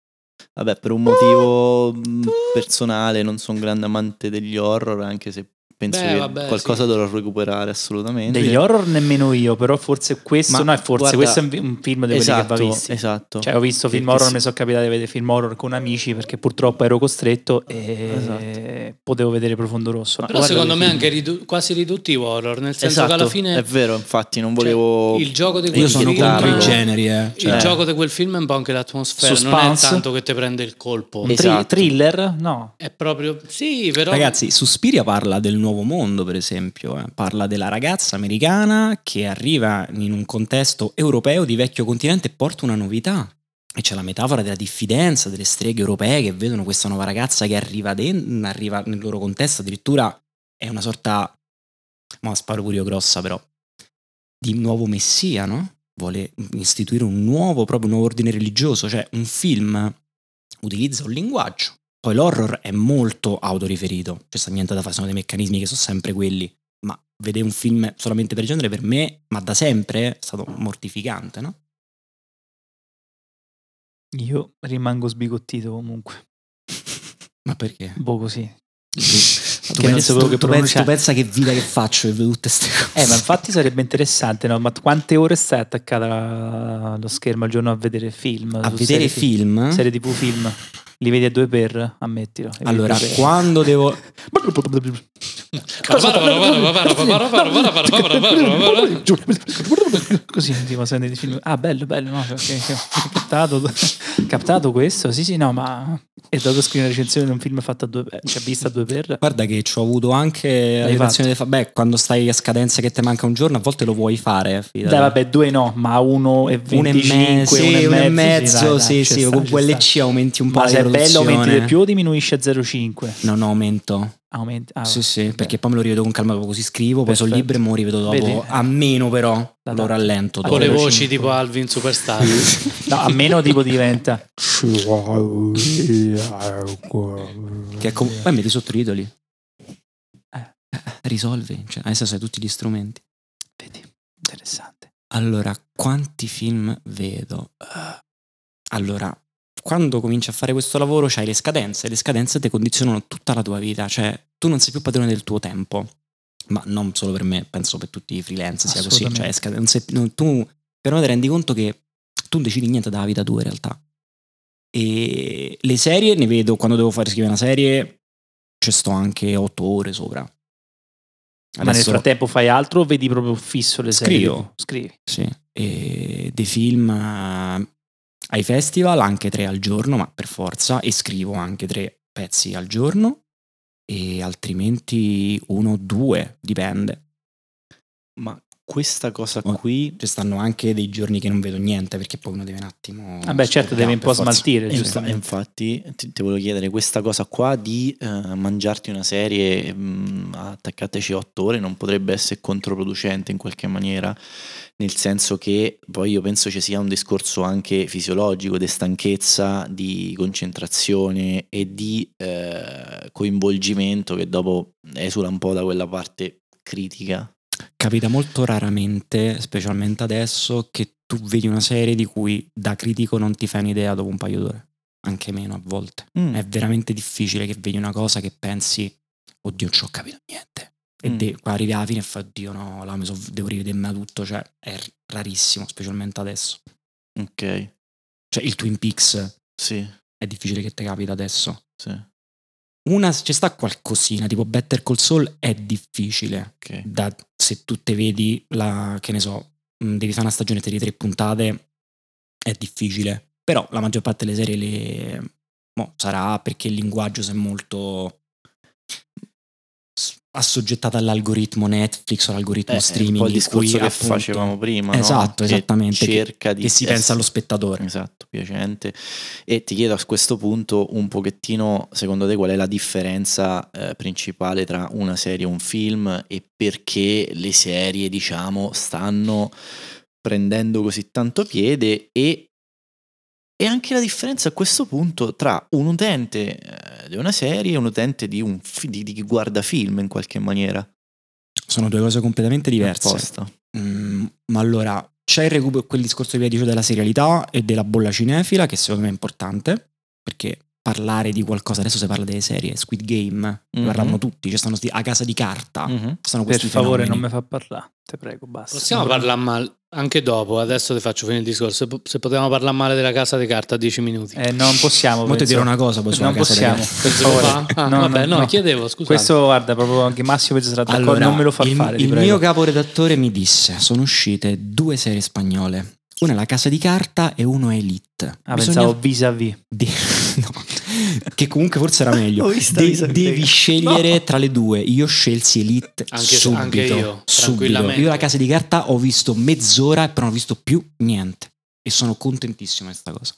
[SPEAKER 5] Vabbè, per un motivo mh, personale non sono un grande amante degli horror, anche se penso
[SPEAKER 4] Beh,
[SPEAKER 5] che
[SPEAKER 4] vabbè,
[SPEAKER 5] qualcosa
[SPEAKER 4] sì.
[SPEAKER 5] dovrò recuperare assolutamente.
[SPEAKER 3] degli horror nemmeno io, però forse questo
[SPEAKER 5] Ma
[SPEAKER 3] no, è forse
[SPEAKER 5] guarda,
[SPEAKER 3] questo è un, film di quelli
[SPEAKER 5] esatto,
[SPEAKER 3] che va visti.
[SPEAKER 5] Esatto.
[SPEAKER 3] Cioè, ho visto film horror,
[SPEAKER 5] sì.
[SPEAKER 3] mi sono capitato di vedere film horror con amici perché purtroppo ero costretto e
[SPEAKER 5] Esatto.
[SPEAKER 3] potevo vedere Profondo Rosso.
[SPEAKER 4] Però
[SPEAKER 5] Guarda
[SPEAKER 4] secondo me è anche ridu- quasi riduttivo horror, nel senso
[SPEAKER 5] Esatto,
[SPEAKER 4] che alla fine
[SPEAKER 5] è vero, infatti non
[SPEAKER 4] cioè,
[SPEAKER 5] volevo...
[SPEAKER 4] il gioco di quel
[SPEAKER 6] Io sono
[SPEAKER 4] film,
[SPEAKER 6] contro i generi, eh.
[SPEAKER 4] il
[SPEAKER 5] Cioè-
[SPEAKER 4] gioco di quel film è un po' anche l'atmosfera, non è
[SPEAKER 3] Suspense.
[SPEAKER 4] tanto che ti prende il colpo.
[SPEAKER 5] Esatto.
[SPEAKER 3] thriller? No.
[SPEAKER 4] È proprio sì, però
[SPEAKER 6] Ragazzi, Suspiria parla del nuovo mondo, per esempio. eh. Parla della ragazza americana che arriva in un contesto europeo di vecchio continente e porta una novità. E c'è la metafora della diffidenza delle streghe europee che vedono questa nuova ragazza che arriva, den- arriva nel loro contesto, addirittura è una sorta, ma sparo pure io grossa però, di nuovo messia, no? Vuole istituire un nuovo, proprio un nuovo ordine religioso, cioè un film utilizza un linguaggio. Poi l'horror è molto autoriferito, c'è sta niente da fare, sono dei meccanismi che sono sempre quelli. Ma vedere un film solamente per genere per me, ma da sempre, è stato mortificante, no?
[SPEAKER 3] Io rimango sbigottito comunque. (laughs)
[SPEAKER 6] Ma perché?
[SPEAKER 3] Po' così.
[SPEAKER 6] Tu,
[SPEAKER 3] Che non
[SPEAKER 6] pensi, tu-
[SPEAKER 3] che
[SPEAKER 6] tu pensi- tu pensa che vita che faccio e vedo tutte queste cose.
[SPEAKER 3] Eh, ma infatti sarebbe interessante, no? Ma quante ore stai attaccata allo schermo al giorno a vedere film?
[SPEAKER 6] A vedere
[SPEAKER 3] serie
[SPEAKER 6] film?
[SPEAKER 3] Serie TV film. Li vedi a due per, ammettilo. A
[SPEAKER 6] Allora, quando devo...
[SPEAKER 3] Così tipo se nei film. Ah, bello, bello, no? Perché, che- captato, captato questo? Sì, sì, no, ma è dato scrivere una recensione di un film fatto a due per, cioè vista a due per.
[SPEAKER 6] Guarda che ci ho avuto anche la del fa- Beh, quando stai a scadenza che ti manca un giorno, a volte lo vuoi fare. fidati.
[SPEAKER 3] Dai, vabbè, due no, ma uno e
[SPEAKER 6] Un e
[SPEAKER 3] 25,
[SPEAKER 6] mezzo, sì,
[SPEAKER 3] uno e
[SPEAKER 6] e
[SPEAKER 3] mezzo,
[SPEAKER 6] mezzo,
[SPEAKER 3] dai,
[SPEAKER 6] sì,
[SPEAKER 3] dai,
[SPEAKER 6] sì,
[SPEAKER 3] ci sta,
[SPEAKER 6] con VLC aumenti un po' la
[SPEAKER 3] bello aumenti di più o diminuisce a 0,5?
[SPEAKER 6] Non aumento.
[SPEAKER 3] Aumenti. Ah,
[SPEAKER 6] sì, sì,
[SPEAKER 3] vabbè.
[SPEAKER 6] perché poi me lo rivedo con calma, dopo così scrivo, poi sono
[SPEAKER 3] Perfetto.
[SPEAKER 6] libero e mo rivedo dopo.
[SPEAKER 3] Vedi?
[SPEAKER 6] A meno però,
[SPEAKER 3] Da
[SPEAKER 6] lo rallento.
[SPEAKER 3] Con
[SPEAKER 4] con le
[SPEAKER 6] dopo.
[SPEAKER 4] voci
[SPEAKER 3] 5.
[SPEAKER 4] tipo Alvin Superstar. (laughs)
[SPEAKER 3] No, a meno tipo diventa.
[SPEAKER 6] Che è com- poi metti i sottotitoli.
[SPEAKER 3] Eh.
[SPEAKER 6] Risolvi, cioè, adesso sai tutti gli strumenti.
[SPEAKER 3] Vedi, interessante.
[SPEAKER 6] Allora, quanti film vedo? Eh, Allora, quando cominci a fare questo lavoro c'hai le scadenze, le scadenze ti condizionano tutta la tua vita, cioè tu non sei più padrone del tuo tempo, ma non solo per me, penso per tutti i freelance sia così, cioè
[SPEAKER 3] Assolutamente.
[SPEAKER 6] scad- non tu però ti rendi conto che tu non decidi niente dalla vita tua in realtà. E le serie ne vedo quando devo fare scrivere una serie, ci sto anche otto ore sopra.
[SPEAKER 3] Ma nel
[SPEAKER 6] Adesso-
[SPEAKER 3] frattempo fai altro o vedi proprio fisso le serie?
[SPEAKER 6] Scrivo.
[SPEAKER 3] Scrivi.
[SPEAKER 6] Sì, e dei film ai festival, anche tre al giorno, ma per forza, e scrivo anche tre pezzi al giorno, e altrimenti uno o due, dipende.
[SPEAKER 5] Ma questa cosa
[SPEAKER 6] Oh.
[SPEAKER 5] qui...
[SPEAKER 6] Ci stanno anche dei giorni che non vedo niente, perché poi uno deve un attimo...
[SPEAKER 3] Vabbè, certo, deve un po' smaltire, giustamente.
[SPEAKER 5] infatti ti, ti volevo chiedere questa cosa qua di eh, mangiarti una serie mh, attaccateci 8 ore non potrebbe essere controproducente in qualche maniera nel senso che poi io penso ci sia un discorso anche fisiologico di stanchezza di concentrazione e di eh, coinvolgimento che dopo esula un po' da quella parte critica
[SPEAKER 6] Capita molto raramente, specialmente adesso, che tu vedi una serie di cui da critico non ti fai un'idea dopo un paio d'ore, anche meno a volte.
[SPEAKER 5] Mm.
[SPEAKER 6] È veramente difficile che vedi una cosa che pensi, oddio, non ci ho capito niente. E
[SPEAKER 5] Mm.
[SPEAKER 6] de- poi arrivi alla fine e fai, oddio, no, là mi so- devo rivedermi tutto. Cioè, è rarissimo, specialmente adesso.
[SPEAKER 5] ok
[SPEAKER 6] Cioè, il Twin Peaks
[SPEAKER 5] sì
[SPEAKER 6] è difficile che ti capita adesso.
[SPEAKER 5] sì
[SPEAKER 6] Una, ci sta qualcosina, tipo Better Call Saul è difficile.
[SPEAKER 5] ok
[SPEAKER 6] Da, se tu te vedi la, che ne so, devi fare una stagione di tre puntate, è difficile. Però la maggior parte delle serie le, mo, sarà perché il linguaggio si è molto assoggettata all'algoritmo Netflix o all'algoritmo
[SPEAKER 5] Eh,
[SPEAKER 6] streaming.
[SPEAKER 5] un il
[SPEAKER 6] in cui,
[SPEAKER 5] discorso che
[SPEAKER 6] appunto,
[SPEAKER 5] facevamo prima no?
[SPEAKER 6] Esatto,
[SPEAKER 5] Che
[SPEAKER 6] esattamente, che-
[SPEAKER 5] cerca di
[SPEAKER 6] Che si pensa allo spettatore.
[SPEAKER 5] Esatto, piacente. E ti chiedo a questo punto un pochettino, secondo te, qual è la differenza eh, principale tra una serie e un film e perché le serie, diciamo, stanno prendendo così tanto piede e, e anche la differenza a questo punto tra un utente eh, di una serie e un utente di, un fi- di, di chi guarda film in qualche maniera.
[SPEAKER 6] Sono due cose completamente diverse. Mm, ma allora c'è il recupero, quel discorso che vi dicevo della serialità e della bolla cinefila, che secondo me è importante, perché parlare di qualcosa, adesso si parla delle serie, Squid Game, ne
[SPEAKER 5] Mhm.
[SPEAKER 6] parlavano tutti, ci stanno sti, a casa di carta,
[SPEAKER 5] Mhm.
[SPEAKER 6] sono
[SPEAKER 3] Per favore,
[SPEAKER 6] fenomeni.
[SPEAKER 3] non mi fa parlare. Te prego, basta.
[SPEAKER 4] Possiamo parlare male anche dopo, adesso ti faccio finire il discorso. Se, potevamo parlare male della casa di carta a 10 minuti.
[SPEAKER 3] Eh, non possiamo. Penso.
[SPEAKER 6] dirò una cosa poi
[SPEAKER 3] Non
[SPEAKER 6] di
[SPEAKER 3] possiamo. (laughs)
[SPEAKER 6] carta.
[SPEAKER 3] Per favore.
[SPEAKER 4] Ah, vabbè, no, chiedevo, scusate.
[SPEAKER 3] Questo, guarda, proprio anche Massimo penso sarà d'accordo,
[SPEAKER 6] Allora,
[SPEAKER 3] non me lo fa
[SPEAKER 6] il,
[SPEAKER 3] fare.
[SPEAKER 6] il mio caporedattore mi disse: sono uscite due serie spagnole. Una è La Casa di Carta e uno è Elite.
[SPEAKER 3] Ah,
[SPEAKER 6] Bisogna-
[SPEAKER 3] pensavo vis-à-vis.
[SPEAKER 6] de- (laughs) no, che comunque forse era meglio. (laughs)
[SPEAKER 5] Visto
[SPEAKER 6] De- devi scegliere tra le due. Io scelsi Elite
[SPEAKER 4] Anche-
[SPEAKER 6] subito.
[SPEAKER 4] anche io,
[SPEAKER 6] subito. Io La Casa di Carta ho visto mezz'ora, però non ho visto più niente. E sono contentissimo di questa cosa.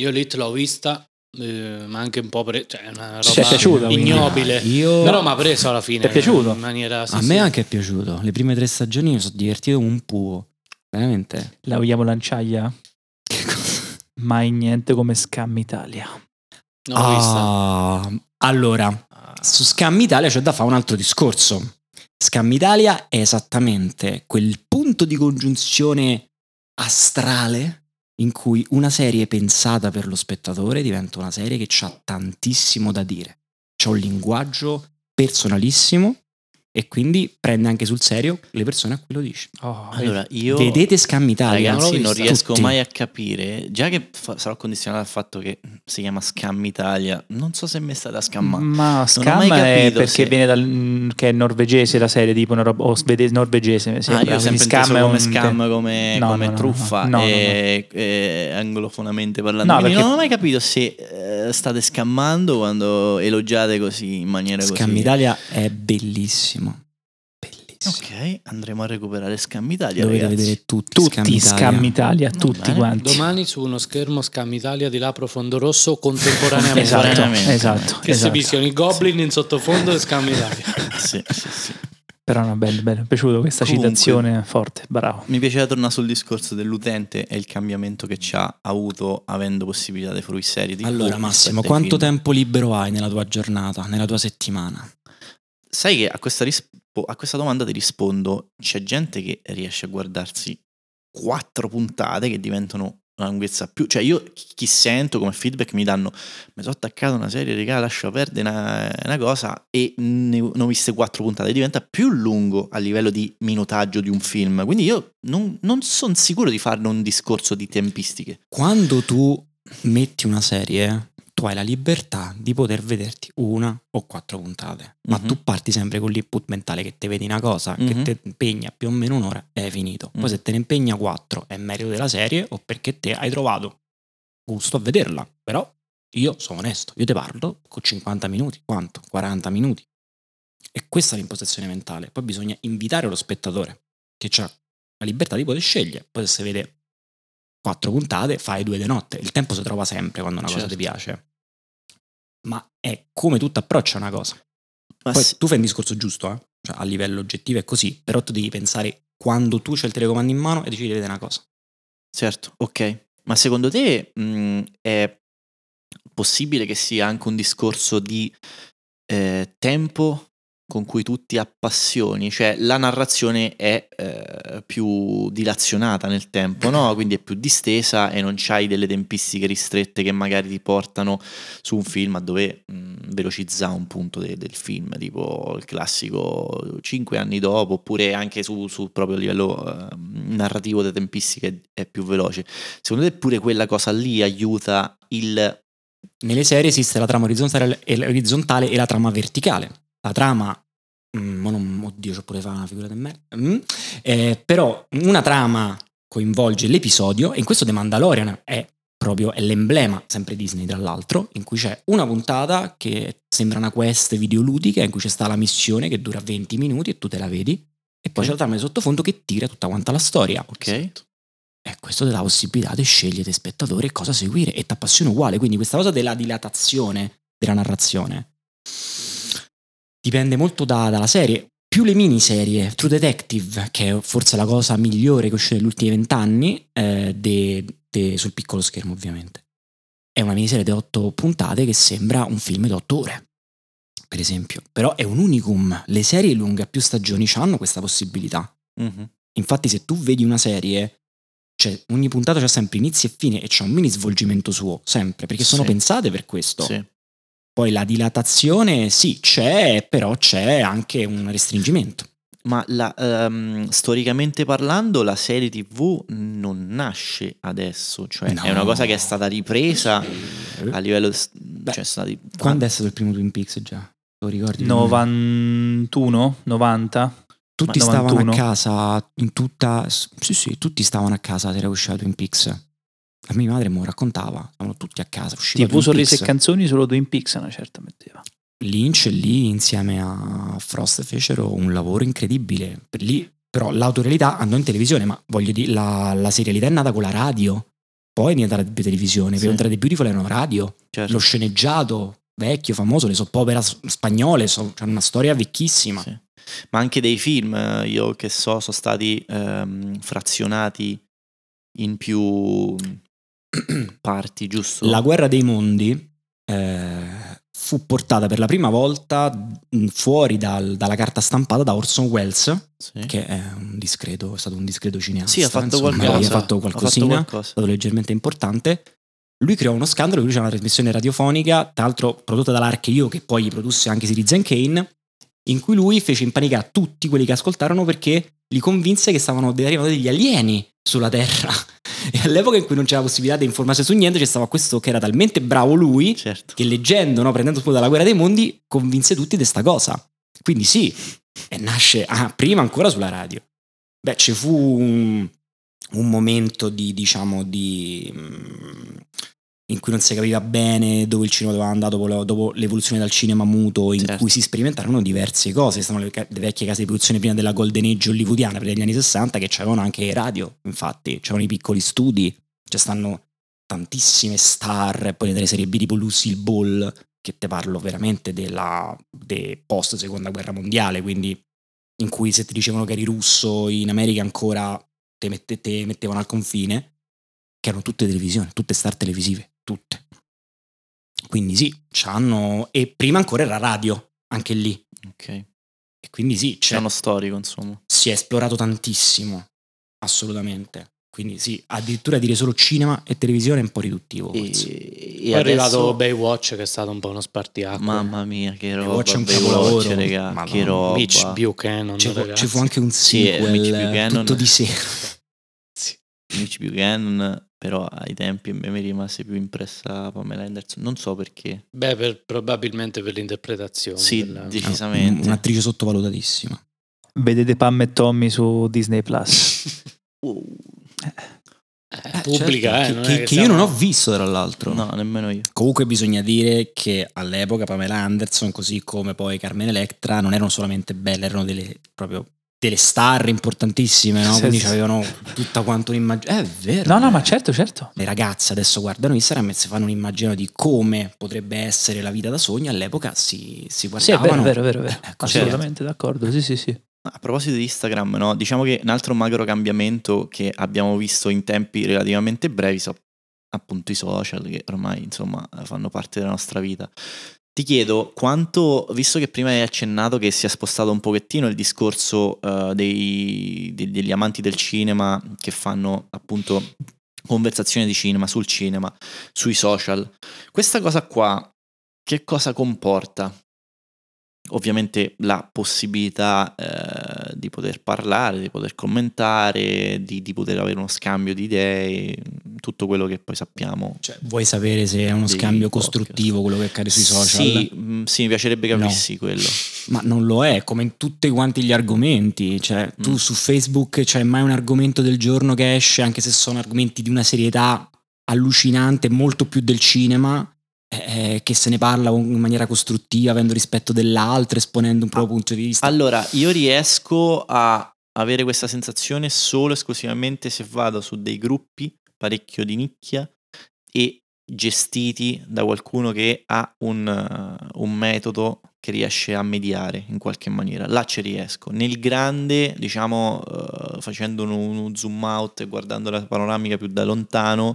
[SPEAKER 4] Io Lit l'ho vista, eh, ma anche un po' pre- cioè, è una roba
[SPEAKER 3] piaciuta,
[SPEAKER 4] ignobile.
[SPEAKER 6] Io-
[SPEAKER 4] Però mi ha preso alla fine.
[SPEAKER 3] È piaciuto?
[SPEAKER 4] In maniera, sì,
[SPEAKER 6] a
[SPEAKER 4] sì.
[SPEAKER 6] me anche è piaciuto. Le prime tre stagioni mi sono divertito un puo. Veramente.
[SPEAKER 3] La vogliamo
[SPEAKER 6] cosa?
[SPEAKER 3] Mai niente come Scam Italia.
[SPEAKER 4] Non l'ho vista.
[SPEAKER 6] Ah, allora, su Scam Italia c'è da fare un altro discorso. Scam Italia è esattamente quel punto di congiunzione astrale in cui una serie pensata per lo spettatore diventa una serie che ha tantissimo da dire. C'ha un linguaggio personalissimo e quindi prende anche sul serio le persone a cui lo dice.
[SPEAKER 3] Oh,
[SPEAKER 5] Allora, io
[SPEAKER 6] Vedete Scam Italia?
[SPEAKER 5] ragazzi
[SPEAKER 4] non
[SPEAKER 5] riesco
[SPEAKER 6] Tutti.
[SPEAKER 5] mai a capire, già che fa- sarò condizionato dal fatto che si chiama Scam Italia, non so se mi è stata scammata.
[SPEAKER 3] Ma Scam è perché
[SPEAKER 5] se-
[SPEAKER 3] viene dal mm, che è norvegese la serie, tipo una roba o svede- norvegese, mi
[SPEAKER 5] Ah, io ho sempre
[SPEAKER 3] è
[SPEAKER 5] come
[SPEAKER 3] un-
[SPEAKER 5] scam, come,
[SPEAKER 3] No,
[SPEAKER 5] come
[SPEAKER 3] no,
[SPEAKER 5] truffa,
[SPEAKER 3] no,
[SPEAKER 5] e, e anglofonamente parlando.
[SPEAKER 3] Perché-
[SPEAKER 5] non ho mai capito se eh, state scammando quando elogiate così in maniera
[SPEAKER 6] Scam
[SPEAKER 5] così.
[SPEAKER 6] Italia è bellissimo. Bellissimo.
[SPEAKER 5] Ok, andremo a recuperare Scam Italia,
[SPEAKER 6] Dovete
[SPEAKER 5] ragazzi.
[SPEAKER 6] vedere tutti,
[SPEAKER 3] Tutti
[SPEAKER 6] Scam
[SPEAKER 3] Scam
[SPEAKER 6] Italia.
[SPEAKER 3] Italia, tutti quanti.
[SPEAKER 4] Domani su uno schermo Scam Italia di là profondo rosso contemporaneamente.
[SPEAKER 3] Esatto,
[SPEAKER 5] Contemporaneamente.
[SPEAKER 3] esatto,
[SPEAKER 4] Che si
[SPEAKER 3] esatto.
[SPEAKER 4] mischiano i goblin in sottofondo e Scam Italia. (laughs)
[SPEAKER 5] Sì, sì, sì.
[SPEAKER 3] Però no, bello, bello, mi è piaciuto questa
[SPEAKER 5] Comunque-
[SPEAKER 3] citazione forte, bravo.
[SPEAKER 5] Mi piaceva tornare sul discorso dell'utente e il cambiamento che ci ha avuto avendo possibilità di fruire serie TV
[SPEAKER 6] Allora Massimo, quanto
[SPEAKER 5] film.
[SPEAKER 6] tempo libero hai nella tua giornata, nella tua settimana?
[SPEAKER 5] Sai che a questa, rispo- a questa domanda ti rispondo, c'è gente che riesce a guardarsi quattro puntate che diventano una lunghezza più... Cioè io chi sento come feedback mi danno, mi sono attaccato a una serie, regà, lascio perdere una, una cosa e ne, ne ho viste quattro puntate, diventa più lungo a livello di minutaggio di un film. Quindi io non, non sono sicuro di farne un discorso di tempistiche.
[SPEAKER 6] Quando tu metti una serie, tu hai la libertà di poter vederti una o quattro puntate, ma
[SPEAKER 5] Mhm.
[SPEAKER 6] tu parti sempre con l'input mentale che te vedi una cosa
[SPEAKER 5] Mhm.
[SPEAKER 6] che ti impegna più o meno un'ora e è finito. Poi
[SPEAKER 5] Mm.
[SPEAKER 6] se te ne impegna quattro è merito della serie o perché te hai trovato gusto a vederla. Però io sono onesto, io te parlo con 50 minuti, quanto? 40 minuti. E questa è l'impostazione mentale. Poi bisogna invitare lo spettatore che ha la libertà di poter scegliere. Poi se vede quattro puntate, fai due di notte. Il tempo si trova sempre quando una cosa
[SPEAKER 5] Certo.
[SPEAKER 6] ti piace. Ma è come tu ti approccia una cosa.
[SPEAKER 5] Ma
[SPEAKER 6] Poi
[SPEAKER 5] sì-
[SPEAKER 6] tu fai un discorso giusto, eh? Cioè, a livello oggettivo è così, però tu devi pensare quando tu c'hai il telecomando in mano e decidi di vedere una cosa.
[SPEAKER 5] Certo, ok. Ma secondo te mh, è possibile che sia anche un discorso di eh, tempo con cui tu ti appassioni? Cioè la narrazione è eh, più dilazionata nel tempo, no? (coughs) Quindi è più distesa e non c'hai delle tempistiche ristrette che magari ti portano su un film a dove mh, velocizzare un punto de- del film, tipo il classico 5 anni dopo, oppure anche su, su proprio livello eh, narrativo delle tempistiche è più veloce. Secondo te pure quella cosa lì aiuta il...
[SPEAKER 6] Nelle serie esiste la trama orizzontale e la trama verticale. La trama, mm, non, oddio, c'ho pure fare una figura di me. Mm, eh, però una trama coinvolge l'episodio e in questo The Mandalorian è proprio è l'emblema, sempre Disney tra l'altro, in cui c'è una puntata che sembra una quest videoludica in cui c'è sta la missione che dura 20 minuti e tu te la vedi e poi c'è la trama di sottofondo che tira tutta quanta la storia.
[SPEAKER 5] Ok?
[SPEAKER 6] E questo ti dà la possibilità di scegliere te spettatore cosa seguire e ti appassiona uguale. Quindi questa cosa della dilatazione della narrazione dipende molto da- dalla serie. Più le miniserie, True Detective, che è forse la cosa migliore che è uscita negli ultimi vent'anni, eh, sul piccolo schermo ovviamente. è una miniserie di otto puntate che sembra un film di otto ore, per esempio. Però è un unicum. Le serie lunghe a più stagioni hanno questa possibilità.
[SPEAKER 5] Mhm.
[SPEAKER 6] Infatti, se tu vedi una serie, cioè, ogni puntata c'ha sempre inizio e fine e c'è un mini svolgimento suo, sempre, perché sono
[SPEAKER 5] Sì.
[SPEAKER 6] pensate per questo.
[SPEAKER 5] Sì.
[SPEAKER 6] Poi la dilatazione, sì, c'è, però c'è anche un restringimento.
[SPEAKER 5] Ma la, ehm, storicamente parlando, la serie TV non nasce adesso, cioè
[SPEAKER 6] No.
[SPEAKER 5] è una cosa che è stata ripresa a livello.
[SPEAKER 6] Beh,
[SPEAKER 5] cioè, stati
[SPEAKER 6] Quando è stato il primo Twin Peaks già? Lo ricordi?
[SPEAKER 3] 91, 90?
[SPEAKER 6] Tutti stavano
[SPEAKER 3] 91?
[SPEAKER 6] a casa in tutta... Sì, sì, tutti stavano a casa era uscito Twin Peaks. A mia madre mi raccontava, stavano tutti a casa,
[SPEAKER 3] TV sorrisi e canzoni solo Twin Peaks una certa metteva.
[SPEAKER 6] Lynch lì insieme a Frost fecero un lavoro incredibile. Per lì, però l'autorialità andò in televisione, ma voglio dire, la, la serialità è nata con la radio. Poi è diventata più televisione,
[SPEAKER 5] Sì.
[SPEAKER 6] per entrare Beautiful erano radio.
[SPEAKER 5] certo.
[SPEAKER 6] Lo sceneggiato vecchio, famoso, le soap opera s- spagnole, so- hanno una storia vecchissima.
[SPEAKER 5] Sì. Ma anche dei film, eh, io che so, sono stati ehm, frazionati in più (clears throat) parti, giusto?
[SPEAKER 6] La guerra dei mondi eh, fu portata per la prima volta fuori dal- dalla carta stampata da Orson Welles,
[SPEAKER 5] Sì.
[SPEAKER 6] che è un discreto, è stato un discreto cineasta.
[SPEAKER 5] Sì, ha fatto
[SPEAKER 6] insomma,
[SPEAKER 5] qualcosa.
[SPEAKER 6] aveva fatto
[SPEAKER 5] Ha
[SPEAKER 6] qualcosina, è stato leggermente importante. Lui creò uno scandalo, lui c'era una trasmissione radiofonica, tra l'altro prodotta dall'Archeio, che poi gli produsse anche Citizen Kane, in cui lui fece impanicare tutti quelli che ascoltarono perché li convinse che stavano arrivando degli alieni sulla Terra. (laughs) E all'epoca in cui non c'era possibilità di informarsi su niente, c'è stava questo che era talmente bravo lui
[SPEAKER 5] Certo.
[SPEAKER 6] che leggendo, no, prendendo spunto dalla guerra dei mondi, convinse tutti di sta cosa. Quindi sì, e nasce ah, prima ancora sulla radio. Beh, ci fu un, un momento di, diciamo, di... mm, in cui non si capiva bene dove il cinema doveva andare dopo, dopo l'evoluzione dal cinema muto, in
[SPEAKER 5] Certo.
[SPEAKER 6] cui si sperimentarono diverse cose. Stavano le, le vecchie case di produzione prima della Golden Age hollywoodiana, prima degli anni 60, che c'avevano anche radio, infatti, c'erano i piccoli studi, cioè stanno tantissime star, e poi delle serie B tipo Lucille Ball, che te parlo veramente della de post seconda guerra mondiale, quindi in cui se ti dicevano che eri russo in America ancora te, mette- te mettevano al confine, che erano tutte televisioni, tutte star televisive, tutte. Quindi sì, c'hanno... E prima ancora era radio, anche lì.
[SPEAKER 5] Ok.
[SPEAKER 6] E quindi sì,
[SPEAKER 5] C'è
[SPEAKER 6] c'è,
[SPEAKER 5] uno storico, insomma.
[SPEAKER 6] si è esplorato tantissimo, assolutamente. Quindi sì, addirittura dire solo cinema e televisione è un po' riduttivo.
[SPEAKER 5] E,
[SPEAKER 6] forse.
[SPEAKER 5] e
[SPEAKER 4] Poi è arrivato Baywatch che è stato un po' uno spartiacque.
[SPEAKER 5] Mamma mia, che roba.
[SPEAKER 6] Baywatch è un capolavoro.
[SPEAKER 5] che roba.
[SPEAKER 4] Mitch Buchanan,
[SPEAKER 6] Ci fu, ci fu anche un
[SPEAKER 5] Sì, eh,
[SPEAKER 6] sequel
[SPEAKER 5] Mitch Buchanan.
[SPEAKER 6] tutto di sé. (laughs)
[SPEAKER 5] Mitch Buchanan, però ai tempi a me mi rimase più impressa Pamela Anderson. Non so perché.
[SPEAKER 4] Beh, per- probabilmente per l'interpretazione.
[SPEAKER 5] Sì,
[SPEAKER 4] della-
[SPEAKER 5] decisamente.
[SPEAKER 6] Un'attrice sottovalutatissima.
[SPEAKER 3] Vedete Pam e Tommy su Disney Plus. (laughs) (laughs)
[SPEAKER 5] Uh,
[SPEAKER 4] Eh, pubblica,
[SPEAKER 6] certo,
[SPEAKER 4] eh,
[SPEAKER 6] che,
[SPEAKER 4] è
[SPEAKER 6] che
[SPEAKER 4] siamo-
[SPEAKER 6] io non ho visto tra l'altro.
[SPEAKER 5] no, nemmeno io.
[SPEAKER 6] Comunque bisogna dire che all'epoca Pamela Anderson, così come poi Carmen Electra, non erano solamente belle, erano delle proprio delle star importantissime, no?
[SPEAKER 3] Sì,
[SPEAKER 6] Quindi
[SPEAKER 3] sì.
[SPEAKER 6] avevano tutta quanto un'immagine. È vero.
[SPEAKER 3] No, no, ma
[SPEAKER 6] eh.
[SPEAKER 3] certo, certo.
[SPEAKER 6] Le ragazze adesso guardano Instagram e si fanno un'immagine di come potrebbe essere la vita da sogno. All'epoca si, si
[SPEAKER 3] Sì, è
[SPEAKER 6] guardavano.
[SPEAKER 3] vero, vero, vero, vero.
[SPEAKER 6] Eh, così.
[SPEAKER 3] Assolutamente d'accordo. Sì, sì, sì.
[SPEAKER 5] A proposito di Instagram, no, diciamo che un altro macro cambiamento che abbiamo visto in tempi relativamente brevi sono appunto i social che ormai insomma fanno parte della nostra vita. Ti chiedo quanto, visto che prima hai accennato che si è spostato un pochettino il discorso eh, dei- de- degli amanti del cinema che fanno appunto conversazioni di cinema sul cinema, sui social, questa cosa qua che cosa comporta? Ovviamente la possibilità eh, di poter parlare, di poter commentare, di, di poter avere uno scambio di idee, tutto quello che poi sappiamo.
[SPEAKER 6] Cioè, vuoi sapere se è uno scambio
[SPEAKER 5] podcast.
[SPEAKER 6] costruttivo quello che accade sui social?
[SPEAKER 5] Sì, sì, mi piacerebbe capissi quello.
[SPEAKER 6] Ma non lo è, come in tutti quanti gli argomenti. Cioè, tu
[SPEAKER 5] Mm.
[SPEAKER 6] su Facebook c'è mai un argomento del giorno che esce, anche se sono argomenti di una serietà allucinante, molto più del cinema, eh, che se ne parla in maniera costruttiva, avendo rispetto dell'altro, esponendo un proprio punto di vista.
[SPEAKER 5] Allora, io riesco a avere questa sensazione solo e esclusivamente se vado su dei gruppi parecchio di nicchia e gestiti da qualcuno che ha un, uh, un metodo che riesce a mediare in qualche maniera. Là ci riesco. Nel grande, diciamo, eh, facendo uno, uno zoom out e guardando la panoramica più da lontano,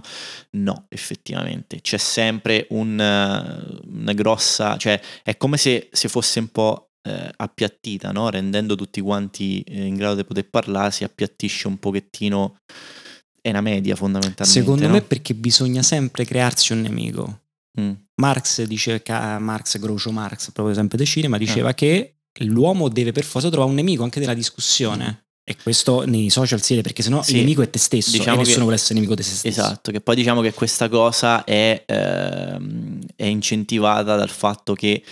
[SPEAKER 5] no, effettivamente. C'è sempre un, eh, una grossa... cioè è come se, se fosse un po' appiattita, no? rendendo tutti quanti in grado di poter parlare, si appiattisce un pochettino. È una media fondamentalmente.
[SPEAKER 6] Secondo
[SPEAKER 5] no?
[SPEAKER 6] me perché bisogna sempre crearsi un nemico.
[SPEAKER 5] Mm.
[SPEAKER 6] Marx dice, ca- Marx, Groucho Marx, proprio esempio del cinema,
[SPEAKER 5] Ah.
[SPEAKER 6] diceva che l'uomo deve per forza trovare un nemico anche della discussione. E questo nei social si vede perché sennò
[SPEAKER 5] Sì.
[SPEAKER 6] il nemico è te stesso
[SPEAKER 5] Diciamo
[SPEAKER 6] e nessuno
[SPEAKER 5] che-
[SPEAKER 6] vuole essere nemico di se stesso.
[SPEAKER 5] Esatto, che poi diciamo che questa cosa è, ehm, è incentivata dal fatto che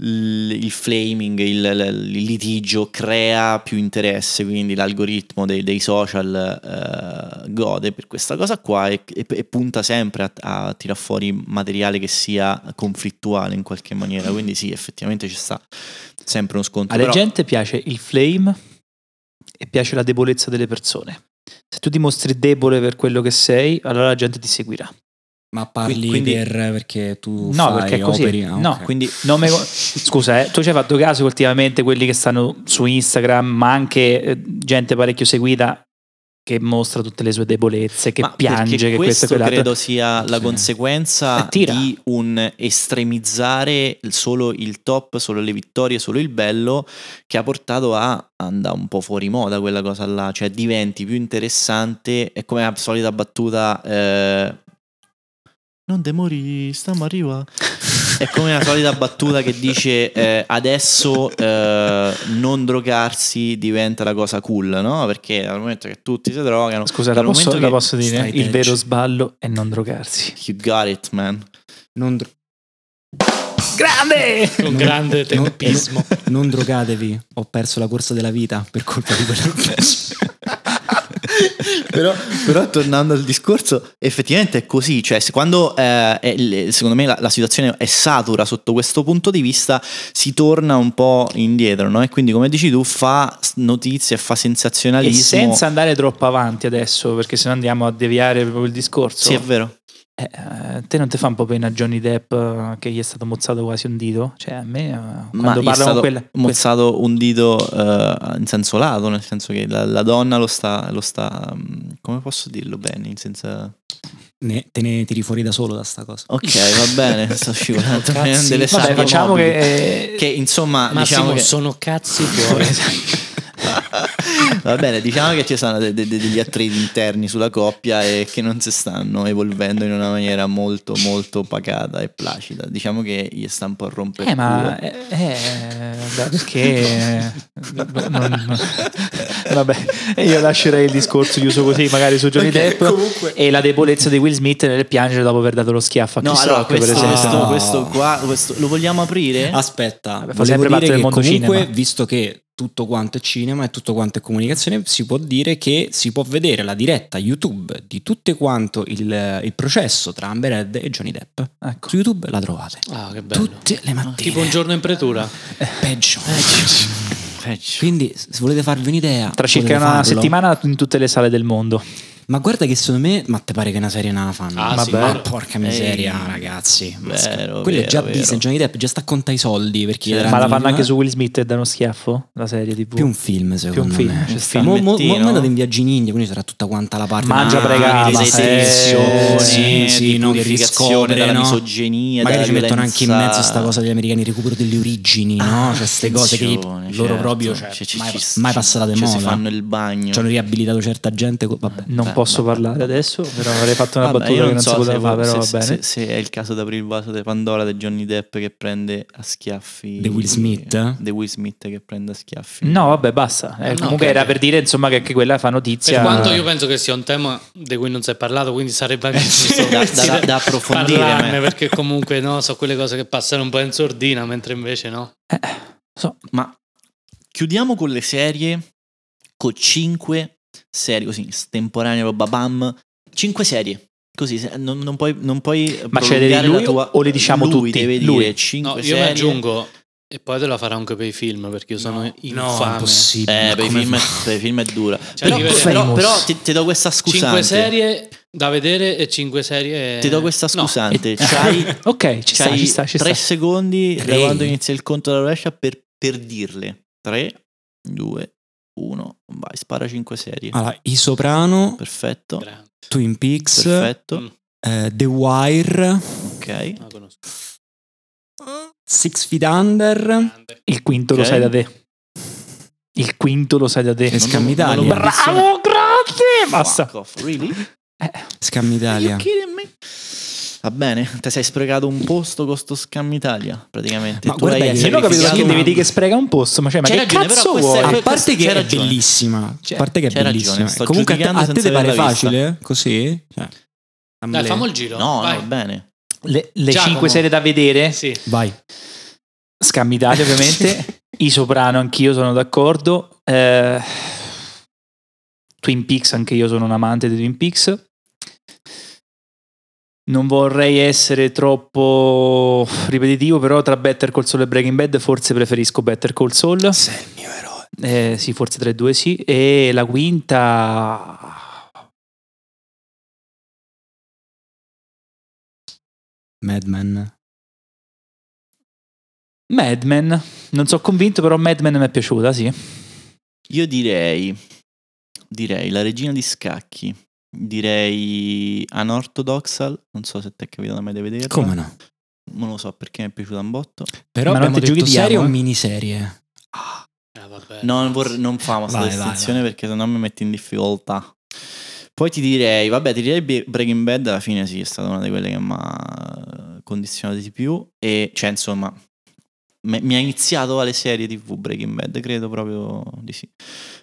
[SPEAKER 5] il, flaming, il, il- litigio crea più interesse, quindi l'algoritmo dei, dei social eh, gode per questa cosa qua e, e- e punta sempre a, a tirar fuori materiale che sia conflittuale in qualche maniera, quindi sì, effettivamente ci sta sempre uno scontro.
[SPEAKER 3] Alla
[SPEAKER 5] però-
[SPEAKER 3] gente piace il flame e piace la debolezza delle persone. Se tu ti mostri debole per quello che sei, allora la gente ti seguirà.
[SPEAKER 6] Ma parli
[SPEAKER 5] Quindi-
[SPEAKER 6] per, perché tu
[SPEAKER 3] No,
[SPEAKER 6] fai
[SPEAKER 3] perché è così.
[SPEAKER 6] operi? Ah,
[SPEAKER 3] No,
[SPEAKER 6] ok.
[SPEAKER 5] quindi
[SPEAKER 3] me- Scusa, eh, tu ci hai fatto caso ultimamente quelli che stanno su Instagram, ma anche eh, gente parecchio seguita che mostra tutte le sue debolezze, che
[SPEAKER 5] Ma
[SPEAKER 3] piange, che questo
[SPEAKER 5] questo credo sia la
[SPEAKER 6] Sì.
[SPEAKER 5] conseguenza
[SPEAKER 3] Eh,
[SPEAKER 5] di un estremizzare solo il top, solo le vittorie, solo il bello, che ha portato a andare un po' fuori moda quella cosa là, cioè diventi più interessante, è come la solita battuta eh, non demori, stiamo arriva. È come la solita battuta che dice eh, adesso eh, non drogarsi diventa la cosa cool, no? Perché dal momento che tutti si drogano,
[SPEAKER 3] Scusa, la posso,
[SPEAKER 5] momento
[SPEAKER 3] la
[SPEAKER 5] che-
[SPEAKER 3] posso dire? Il
[SPEAKER 6] edge.
[SPEAKER 3] vero sballo è non drogarsi.
[SPEAKER 5] You got it, man.
[SPEAKER 6] Non, dro-
[SPEAKER 3] Grande!
[SPEAKER 4] Con grande tempismo.
[SPEAKER 6] non drogatevi, ho perso la corsa della vita per colpa di quello che ho perso. (laughs)
[SPEAKER 5] però, però tornando al discorso, effettivamente è così. Cioè, se quando eh, è secondo me la, la situazione è satura sotto questo punto di vista, si torna un po' indietro, no? E quindi, come dici tu, fa notizie, fa
[SPEAKER 3] E
[SPEAKER 5] sensazionalismo.
[SPEAKER 3] senza andare troppo avanti adesso, perché se no andiamo a deviare proprio il discorso.
[SPEAKER 5] Sì, è vero.
[SPEAKER 3] Eh, eh, te non ti fa un po' pena Johnny Depp eh, che gli è stato mozzato quasi un dito? Cioè, a me, eh,
[SPEAKER 5] Ma
[SPEAKER 3] quando
[SPEAKER 5] gli è
[SPEAKER 3] parla con
[SPEAKER 5] stato
[SPEAKER 3] quella...
[SPEAKER 5] mozzato un dito eh, in senso lato, nel senso che la, la donna lo sta, lo sta. mm, Come posso dirlo bene? In senso.
[SPEAKER 6] Ne, te ne tiri fuori da solo da sta cosa.
[SPEAKER 5] Ok, va bene, sto scivolando. (laughs)
[SPEAKER 6] Cazzi.
[SPEAKER 5] delle
[SPEAKER 3] Vabbè,
[SPEAKER 5] mobili.
[SPEAKER 3] che... eh,
[SPEAKER 5] Che insomma,
[SPEAKER 4] Massimo,
[SPEAKER 5] diciamo che,
[SPEAKER 4] sono cazzi tuoi. (laughs) (laughs)
[SPEAKER 5] va bene, diciamo che ci sono de- de- degli attriti interni sulla coppia e che non si stanno evolvendo in una maniera molto molto pacata e placida. Diciamo che gli sta un po' a rompere
[SPEAKER 3] Eh, ma eh, eh, perché (laughs) non- vabbè, (laughs) io lascerei il discorso chiuso così, magari su Johnny
[SPEAKER 5] Ok,
[SPEAKER 3] Depp
[SPEAKER 5] comunque-
[SPEAKER 3] e la debolezza di Will Smith nel piangere dopo aver dato lo schiaffo a
[SPEAKER 5] No,
[SPEAKER 3] Chris
[SPEAKER 5] allora
[SPEAKER 3] Rock, per
[SPEAKER 5] questo,
[SPEAKER 3] esempio.
[SPEAKER 5] questo, qua questo- lo vogliamo aprire?
[SPEAKER 6] Aspetta,
[SPEAKER 3] Vabbè, fa sempre parte del mondo
[SPEAKER 6] comunque,
[SPEAKER 3] cinema.
[SPEAKER 6] visto che tutto quanto è cinema e tutto quanto è comunicazione, si può dire che si può vedere la diretta YouTube di tutto quanto il, il processo tra Amber Heard e Johnny Depp.
[SPEAKER 3] Ecco.
[SPEAKER 6] Su YouTube la trovate.
[SPEAKER 4] Ah, che bello.
[SPEAKER 6] Tutte le mattine.
[SPEAKER 4] Tipo un giorno in pretura.
[SPEAKER 6] peggio.
[SPEAKER 5] Peggio.
[SPEAKER 6] Quindi, se volete farvi un'idea,
[SPEAKER 3] Tra circa una
[SPEAKER 6] farlo.
[SPEAKER 3] settimana in tutte le sale del mondo.
[SPEAKER 6] Ma guarda che secondo me, ma te pare che una serie non la fanno?
[SPEAKER 4] Ah,
[SPEAKER 6] Ma
[SPEAKER 4] sì, vero.
[SPEAKER 6] porca miseria,
[SPEAKER 5] Ehi.
[SPEAKER 6] ragazzi. Ma
[SPEAKER 5] Vero,
[SPEAKER 6] Quello è
[SPEAKER 5] vero,
[SPEAKER 6] già
[SPEAKER 5] vero.
[SPEAKER 6] Disney, Johnny Depp già sta a contare i soldi perché era
[SPEAKER 3] Ma la fanno anche su Will Smith e danno schiaffo? La serie TV.
[SPEAKER 6] più un film secondo
[SPEAKER 3] film,
[SPEAKER 6] me.
[SPEAKER 3] ci sta.
[SPEAKER 6] Mo, mo, mo, è andato in viaggio in India, quindi sarà tutta quanta la parte
[SPEAKER 3] Mangia
[SPEAKER 6] Ah,
[SPEAKER 3] pregata,
[SPEAKER 6] dei
[SPEAKER 3] sì,
[SPEAKER 5] sì,
[SPEAKER 6] sì,
[SPEAKER 5] di
[SPEAKER 6] no, che
[SPEAKER 5] purificazione
[SPEAKER 6] riscopre,
[SPEAKER 5] dalla
[SPEAKER 6] no?
[SPEAKER 5] misoginia,
[SPEAKER 6] Magari ci mettono anche in mezzo sta cosa degli americani, il recupero delle origini, no? Cioè, queste cose che loro
[SPEAKER 5] certo.
[SPEAKER 6] proprio, cioè,
[SPEAKER 5] Cioè, ci-
[SPEAKER 6] mai,
[SPEAKER 5] ci- ci-
[SPEAKER 6] passata di
[SPEAKER 5] cioè,
[SPEAKER 6] moda.
[SPEAKER 5] si fanno il bagno.
[SPEAKER 6] Ci hanno riabilitato certa gente. Vabbè.
[SPEAKER 3] Non posso parlare adesso, però avrei fatto una
[SPEAKER 5] Vabbè,
[SPEAKER 3] battuta che non si
[SPEAKER 5] so
[SPEAKER 3] poteva
[SPEAKER 5] se-
[SPEAKER 3] fare, però
[SPEAKER 5] se,
[SPEAKER 3] va bene.
[SPEAKER 5] se- se è il caso di aprire il vaso di Pandora di Johnny Depp che prende a schiaffi
[SPEAKER 6] Di Will Smith?
[SPEAKER 5] di Will Smith che prende a schiaffi
[SPEAKER 3] No, vabbè, basta. Eh,
[SPEAKER 4] No,
[SPEAKER 3] comunque
[SPEAKER 4] ok.
[SPEAKER 3] era per dire insomma che anche quella fa notizia.
[SPEAKER 4] Per quanto io penso che sia un tema di cui non si è parlato, quindi sarebbe (laughs) anche
[SPEAKER 5] Da- da- (laughs) da approfondire,
[SPEAKER 4] parlarne, perché comunque no, so quelle cose che passano un po' in sordina, mentre invece no.
[SPEAKER 3] So,
[SPEAKER 5] ma chiudiamo con le serie con 5 serie così estemporanee roba bam 5 serie così non, non puoi non puoi
[SPEAKER 3] Ma ce le lui
[SPEAKER 5] la tua-
[SPEAKER 3] o le diciamo
[SPEAKER 5] lui
[SPEAKER 3] tutti?
[SPEAKER 5] deve
[SPEAKER 3] Lui.
[SPEAKER 5] dire 5
[SPEAKER 4] No, io
[SPEAKER 5] serie
[SPEAKER 4] mi aggiungo e poi te la farò anche per i film perché io sono infame.
[SPEAKER 6] impossibile.
[SPEAKER 5] eh, per i, film, per i film è dura
[SPEAKER 4] Cioè,
[SPEAKER 5] però, però, però ti, ti do questa scusante
[SPEAKER 4] 5 serie Da vedere e 5 serie.
[SPEAKER 5] Ti do questa
[SPEAKER 4] No,
[SPEAKER 5] scusante.
[SPEAKER 3] Eh, (laughs)
[SPEAKER 5] C'hai,
[SPEAKER 3] ok, ci sta,
[SPEAKER 5] c'hai
[SPEAKER 3] ci sta, ci
[SPEAKER 5] tre
[SPEAKER 3] sta.
[SPEAKER 5] secondi da
[SPEAKER 6] Tre.
[SPEAKER 5] quando inizia il conto della rovescia per, per dirle. 3, 2, 1. Vai, spara 5 serie.
[SPEAKER 6] Allora, I Soprano,
[SPEAKER 5] Perfetto.
[SPEAKER 4] grande.
[SPEAKER 6] Twin Peaks,
[SPEAKER 5] Perfetto.
[SPEAKER 4] Mm,
[SPEAKER 6] eh, The Wire,
[SPEAKER 5] Ok.
[SPEAKER 4] la conosco.
[SPEAKER 6] Six Feet Under,
[SPEAKER 4] Grande.
[SPEAKER 3] Il quinto
[SPEAKER 5] Ok.
[SPEAKER 3] lo sai da te. Il quinto lo sai da te.
[SPEAKER 6] E Scam
[SPEAKER 5] non
[SPEAKER 6] Italia.
[SPEAKER 5] l'ho mai visto.
[SPEAKER 3] Bravo, grazie! Basta.
[SPEAKER 5] Fuck off, Really?
[SPEAKER 6] Scam Italia.
[SPEAKER 5] Va bene, (laughs) ti sei sprecato un posto con sto Scam Italia, praticamente.
[SPEAKER 6] Ma
[SPEAKER 5] tu
[SPEAKER 6] guarda
[SPEAKER 3] Io non ho capito perché devi dire che spreca un posto, ma, cioè, ma che
[SPEAKER 5] ragione,
[SPEAKER 3] cazzo vuoi?
[SPEAKER 6] A parte che è
[SPEAKER 5] ragione.
[SPEAKER 6] bellissima,
[SPEAKER 3] Cioè,
[SPEAKER 6] a parte che è bellissima.
[SPEAKER 5] sto
[SPEAKER 6] Comunque a te, te
[SPEAKER 5] senza
[SPEAKER 6] pare facile? Così? Cioè,
[SPEAKER 4] Dai, famo il giro.
[SPEAKER 5] No, va bene.
[SPEAKER 3] Le, le
[SPEAKER 4] Giacomo.
[SPEAKER 3] cinque serie da vedere,
[SPEAKER 4] Sì.
[SPEAKER 6] Vai.
[SPEAKER 3] Scam Italia ovviamente, (laughs) I Soprano anch'io sono d'accordo, eh, Twin Peaks anche io sono un amante di Twin Peaks. Non vorrei essere troppo ripetitivo, però tra Better Call Saul e Breaking Bad forse preferisco Better Call Saul.
[SPEAKER 6] Sei il mio eroe.
[SPEAKER 3] Eh, sì, forse 3-2 sì. E la quinta...
[SPEAKER 6] Mad Men.
[SPEAKER 3] Mad Men. Non sono convinto, però Mad Men mi è piaciuta, sì.
[SPEAKER 5] Io direi, direi la regina di scacchi. Direi Unorthodoxal. Non so se ti è capitato mai di vederla.
[SPEAKER 6] Come no?
[SPEAKER 5] Non lo so perché mi è piaciuta un botto.
[SPEAKER 6] Però
[SPEAKER 3] Ma
[SPEAKER 6] abbiamo detto
[SPEAKER 3] giudichiamo,
[SPEAKER 6] serie o
[SPEAKER 3] eh?
[SPEAKER 6] miniserie?
[SPEAKER 4] Ah, vabbè.
[SPEAKER 5] No, non, vorrei- non famo questa distinzione perché sennò mi metti in difficoltà. Poi ti direi, vabbè, ti direi Breaking Bad alla fine sì, è stata una di quelle che mi ha condizionato di più. E cioè, insomma, mi ha iniziato alle serie TV Breaking Bad, credo proprio di sì.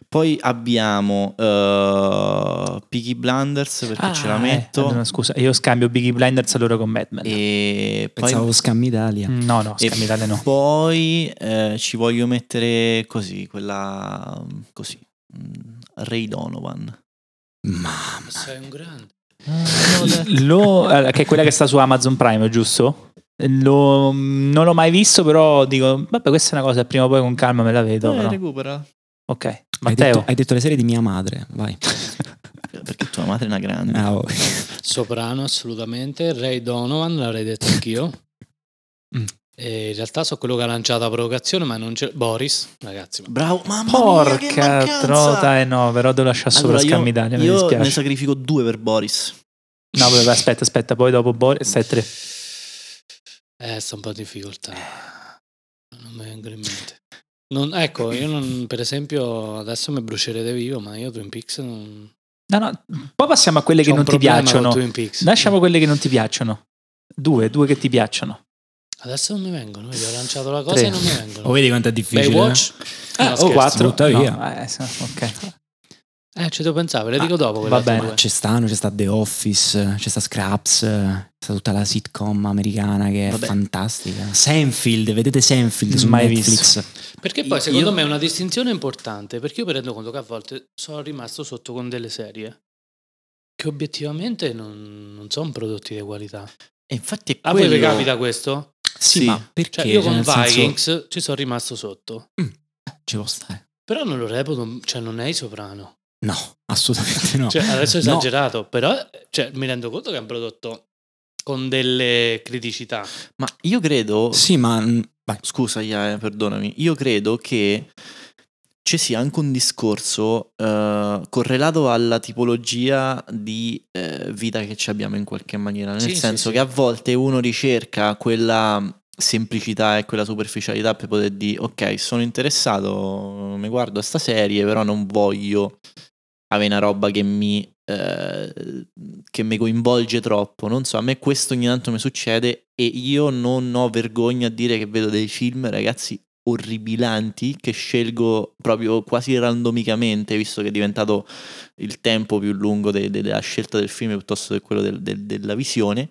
[SPEAKER 5] Poi abbiamo uh, Peaky Blinders perché ce la
[SPEAKER 3] eh,
[SPEAKER 5] metto.
[SPEAKER 3] allora, scusa, io scambio Biggie Blinders allora con Mad Men.
[SPEAKER 5] e poi,
[SPEAKER 6] Pensavo Scam Italia.
[SPEAKER 3] Mm, No, no, scambio Italia no.
[SPEAKER 5] poi eh, ci voglio mettere così, quella così. mm, Ray Donovan.
[SPEAKER 6] Mamma.
[SPEAKER 4] Sei un grande.
[SPEAKER 3] Lo- eh, che è quella che sta su Amazon Prime, giusto? Lo- non l'ho mai visto, però dico, vabbè, questa è una cosa, prima o poi con calma me la vedo.
[SPEAKER 5] Eh,
[SPEAKER 3] però.
[SPEAKER 5] recupera.
[SPEAKER 3] Ok,
[SPEAKER 6] Hai
[SPEAKER 3] Matteo.
[SPEAKER 6] detto, hai detto le serie di mia madre, vai. (laughs)
[SPEAKER 5] Perché tua madre è una grande.
[SPEAKER 6] Ah, oh.
[SPEAKER 4] Soprano, assolutamente. Ray Donovan, l'avrei detto anch'io.
[SPEAKER 3] Mm.
[SPEAKER 4] E in realtà so quello che ha lanciato la provocazione, ma non c'è. Boris, ragazzi. ma-
[SPEAKER 5] Bravo, mamma mia, che
[SPEAKER 3] Porca trota, eh no, però devo lasciare sopra
[SPEAKER 5] Allora,
[SPEAKER 3] Scam
[SPEAKER 5] io,
[SPEAKER 3] Italia,
[SPEAKER 5] io
[SPEAKER 3] dispiace.
[SPEAKER 5] ne sacrifico due per Boris.
[SPEAKER 3] No, vabbè, aspetta, aspetta, poi dopo Boris, stai tre.
[SPEAKER 4] Eh, sto un po' in difficoltà. Non mi vengono in mente. Non- ecco, io non, per esempio, adesso mi brucerete vivo, ma io Twin Peaks non.
[SPEAKER 3] No, no, poi passiamo a quelle
[SPEAKER 4] c'ho
[SPEAKER 3] che non ti piacciono.
[SPEAKER 4] Twin Peaks.
[SPEAKER 3] Lasciamo quelle che non ti piacciono. Due, due che ti piacciono.
[SPEAKER 4] Adesso non mi vengono. Vedi, ho lanciato la cosa
[SPEAKER 3] Tre.
[SPEAKER 4] e non mi vengono.
[SPEAKER 6] Oh, vedi quanto è difficile?
[SPEAKER 4] Baywatch?
[SPEAKER 3] Ah,
[SPEAKER 4] No,
[SPEAKER 3] o
[SPEAKER 4] scherzo.
[SPEAKER 3] quattro.
[SPEAKER 6] butta
[SPEAKER 3] No,
[SPEAKER 6] via.
[SPEAKER 3] eh, ok.
[SPEAKER 4] Eh, ci devo pensare, ve le
[SPEAKER 6] Ah,
[SPEAKER 4] dico dopo.
[SPEAKER 3] va bene.
[SPEAKER 6] C'è stanno, c'è sta The Office, c'è sta Scraps, c'è tutta la sitcom americana che è
[SPEAKER 5] Vabbè.
[SPEAKER 6] fantastica. Seinfeld, vedete Seinfeld su
[SPEAKER 3] Mai
[SPEAKER 6] Netflix.
[SPEAKER 4] Perché poi
[SPEAKER 5] Io-
[SPEAKER 4] secondo me è una distinzione importante, perché io mi rendo conto che a volte sono rimasto sotto con delle serie che obiettivamente non, non sono prodotti di qualità.
[SPEAKER 5] E infatti è
[SPEAKER 4] A voi vi
[SPEAKER 5] quello-
[SPEAKER 4] capita questo?
[SPEAKER 6] Sì,
[SPEAKER 5] Sì.
[SPEAKER 6] ma perché?
[SPEAKER 4] Cioè, io
[SPEAKER 6] Cioè,
[SPEAKER 4] con
[SPEAKER 6] senso-
[SPEAKER 4] Vikings ci sono rimasto sotto.
[SPEAKER 6] Ci può stare.
[SPEAKER 4] Però non lo reputo, cioè non è i soprano.
[SPEAKER 6] No, assolutamente no.
[SPEAKER 4] Cioè, adesso è
[SPEAKER 6] No.
[SPEAKER 4] esagerato, però cioè, mi rendo conto che è un prodotto con delle criticità.
[SPEAKER 5] Ma io credo...
[SPEAKER 6] Sì, ma... Vai.
[SPEAKER 5] Scusa, Iaia, perdonami. Io credo che ci sia anche un discorso eh, correlato alla tipologia di eh, vita che ci abbiamo in qualche maniera. Nel
[SPEAKER 4] Sì,
[SPEAKER 5] senso
[SPEAKER 4] sì.
[SPEAKER 5] che a volte uno ricerca quella semplicità e quella superficialità per poter dire ok, sono interessato, mi guardo sta serie, però non voglio avere una roba che mi, eh, che mi coinvolge troppo. Non so, a me questo ogni tanto mi succede e io non ho vergogna a dire che vedo dei film, ragazzi, orribilanti che scelgo proprio quasi randomicamente, visto che è diventato il tempo più lungo de- de- della scelta del film piuttosto che quello del- del- della visione.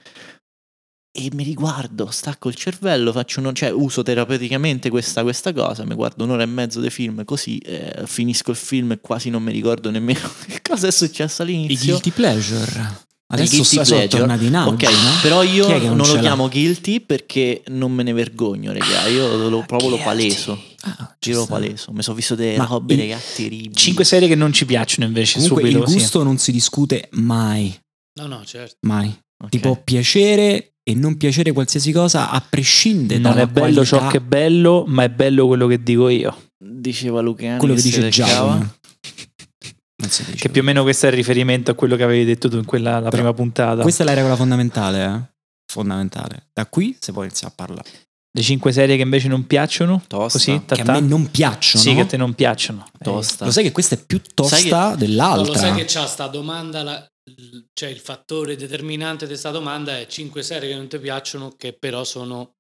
[SPEAKER 5] E mi riguardo, stacco il cervello, faccio uno, cioè uso terapeuticamente questa, questa cosa, mi guardo un'ora e mezzo di film così, eh, finisco il film e quasi non mi ricordo nemmeno (laughs) che cosa è successo
[SPEAKER 6] I
[SPEAKER 5] all'inizio.
[SPEAKER 6] guilty pleasure. Adesso
[SPEAKER 5] guilty
[SPEAKER 6] sta- sono tornati in auge,
[SPEAKER 5] Ok,
[SPEAKER 6] no?
[SPEAKER 5] però io non,
[SPEAKER 6] non
[SPEAKER 5] lo chiamo guilty perché non me ne vergogno, raga. Io lo, proprio lo paleso.
[SPEAKER 6] Ah, sta.
[SPEAKER 5] paleso. Mi sono visto delle robe,
[SPEAKER 3] i-
[SPEAKER 5] raga, terribili.
[SPEAKER 3] Cinque serie che non ci piacciono invece,
[SPEAKER 6] Comunque
[SPEAKER 3] subito.
[SPEAKER 6] il
[SPEAKER 3] sì.
[SPEAKER 6] gusto non si discute mai.
[SPEAKER 4] No, no, certo.
[SPEAKER 6] Mai.
[SPEAKER 5] Ok.
[SPEAKER 6] Ti può piacere e non piacere qualsiasi cosa a prescindere
[SPEAKER 3] Non
[SPEAKER 6] dalla
[SPEAKER 3] è bello ciò
[SPEAKER 6] qualità,
[SPEAKER 3] che è bello, ma è bello quello che dico io.
[SPEAKER 5] Diceva Luciani
[SPEAKER 6] quello che dice. Giacomo. Non.
[SPEAKER 3] Che più o meno questo è il riferimento a quello che avevi detto tu in quella la
[SPEAKER 6] Però
[SPEAKER 3] prima puntata.
[SPEAKER 6] Questa è la regola fondamentale, eh? Fondamentale. Da qui si può iniziare a parlare.
[SPEAKER 3] Le cinque serie che invece non piacciono,
[SPEAKER 5] Tosta.
[SPEAKER 3] così,
[SPEAKER 6] Che a me non piacciono.
[SPEAKER 3] Sì, che a te non piacciono. Eh,
[SPEAKER 5] Tosta.
[SPEAKER 6] Lo sai che questa è più tosta
[SPEAKER 5] Sai
[SPEAKER 4] No,
[SPEAKER 6] dell'altra.
[SPEAKER 4] lo sai che c'ha sta domanda, la- cioè il fattore determinante di questa domanda è 5 serie che non ti piacciono, che però sono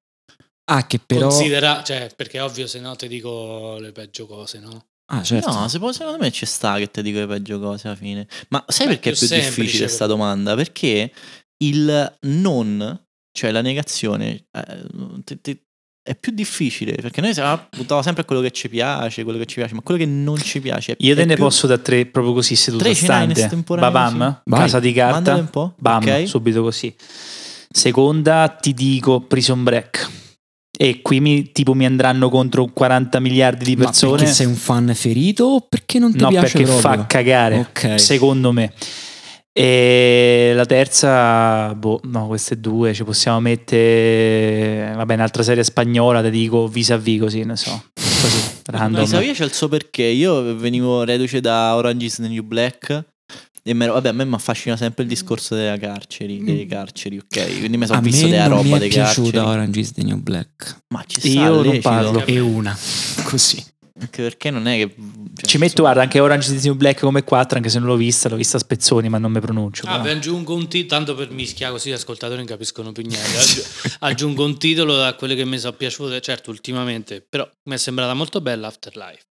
[SPEAKER 6] Ah, che però...
[SPEAKER 4] considera, cioè perché è ovvio se no ti dico le peggio cose, no?
[SPEAKER 6] Ah, certo.
[SPEAKER 5] No, se può- secondo me ci sta che ti dico le peggio cose alla fine. Ma sai
[SPEAKER 4] Beh,
[SPEAKER 5] perché è
[SPEAKER 4] più
[SPEAKER 5] più
[SPEAKER 4] semplice
[SPEAKER 5] difficile
[SPEAKER 4] per-
[SPEAKER 5] questa domanda? Perché il non, cioè la negazione, eh, ti- ti- è più difficile. Perché noi siamo puntiamo sempre a quello che ci piace, quello che ci piace, ma quello che non ci piace. è-
[SPEAKER 3] Io te ne
[SPEAKER 5] più-
[SPEAKER 3] posso da tre proprio così seduto
[SPEAKER 5] Tre
[SPEAKER 3] stante.
[SPEAKER 5] estemporanea,
[SPEAKER 3] Babam,
[SPEAKER 6] Vai.
[SPEAKER 3] casa di carta.
[SPEAKER 5] un po'.
[SPEAKER 3] Bam,
[SPEAKER 5] ok?
[SPEAKER 3] subito così. Seconda ti dico Prison Break. E qui mi, tipo mi andranno contro 40 miliardi di
[SPEAKER 6] Ma
[SPEAKER 3] persone.
[SPEAKER 6] perché sei un fan ferito o perché non ti
[SPEAKER 3] no,
[SPEAKER 6] piace
[SPEAKER 3] perché
[SPEAKER 6] proprio?
[SPEAKER 3] fa cagare,
[SPEAKER 6] Ok.
[SPEAKER 3] secondo me. E la terza, boh, no, queste due ci possiamo mettere. Vabbè, un'altra serie spagnola, ti dico vis a vis, così, ne so. Così, (laughs) random.
[SPEAKER 5] Isavia c'è il suo perché. Io venivo reduce da Orange is the New Black. E me- vabbè, a me mi affascina sempre il discorso delle carceri, delle carceri, ok? Quindi mi sono
[SPEAKER 6] Mm. A
[SPEAKER 5] visto
[SPEAKER 6] me
[SPEAKER 5] della
[SPEAKER 6] non
[SPEAKER 5] roba
[SPEAKER 6] mi è
[SPEAKER 5] dei
[SPEAKER 6] piaciuta
[SPEAKER 5] carceri.
[SPEAKER 6] Orange is the New Black.
[SPEAKER 5] Ma ci sta
[SPEAKER 3] Io non
[SPEAKER 5] lecito,
[SPEAKER 3] parlo.
[SPEAKER 6] E una. Così.
[SPEAKER 5] Anche perché non è che... cioè,
[SPEAKER 3] Ci metto, guarda, anche Orange is the New Black come 4, anche se non l'ho vista, l'ho vista a spezzoni, ma non mi pronuncio.
[SPEAKER 4] Ah, aggiungo un titolo, tanto per mischia così gli ascoltatori non capiscono più niente. (laughs) Aggi- aggiungo un titolo da quelle che mi sono piaciute, certo, ultimamente, però mi è sembrata molto bella Afterlife.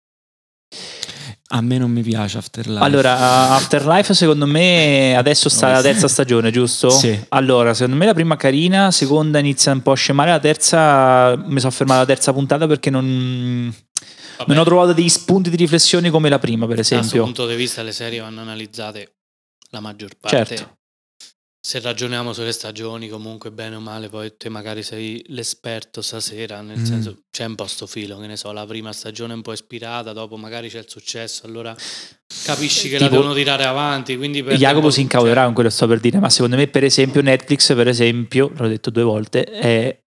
[SPEAKER 6] A me non mi piace Afterlife.
[SPEAKER 3] Allora, Afterlife secondo me adesso sta la terza stagione, giusto?
[SPEAKER 6] Sì.
[SPEAKER 3] Allora, secondo me la prima carina, seconda inizia un po' a scemare, la terza mi sono fermato alla terza puntata perché non,
[SPEAKER 4] Vabbè,
[SPEAKER 3] non ho trovato degli spunti di riflessione come la prima, per
[SPEAKER 4] da questo
[SPEAKER 3] esempio.
[SPEAKER 4] punto di vista le serie vanno analizzate la maggior parte.
[SPEAKER 3] Certo.
[SPEAKER 4] Se ragioniamo sulle stagioni, comunque bene o male, poi te magari sei l'esperto stasera, nel
[SPEAKER 6] Mm.
[SPEAKER 4] senso c'è un po' sto filo, che ne so, la prima stagione è un po' ispirata, dopo magari c'è il successo, allora capisci che la
[SPEAKER 3] Tipo-
[SPEAKER 4] devono tirare avanti,
[SPEAKER 3] Jacopo
[SPEAKER 4] po'
[SPEAKER 3] si incavolerà con quello che sto per dire, ma secondo me, per esempio, Netflix, per esempio, l'ho detto due volte, è,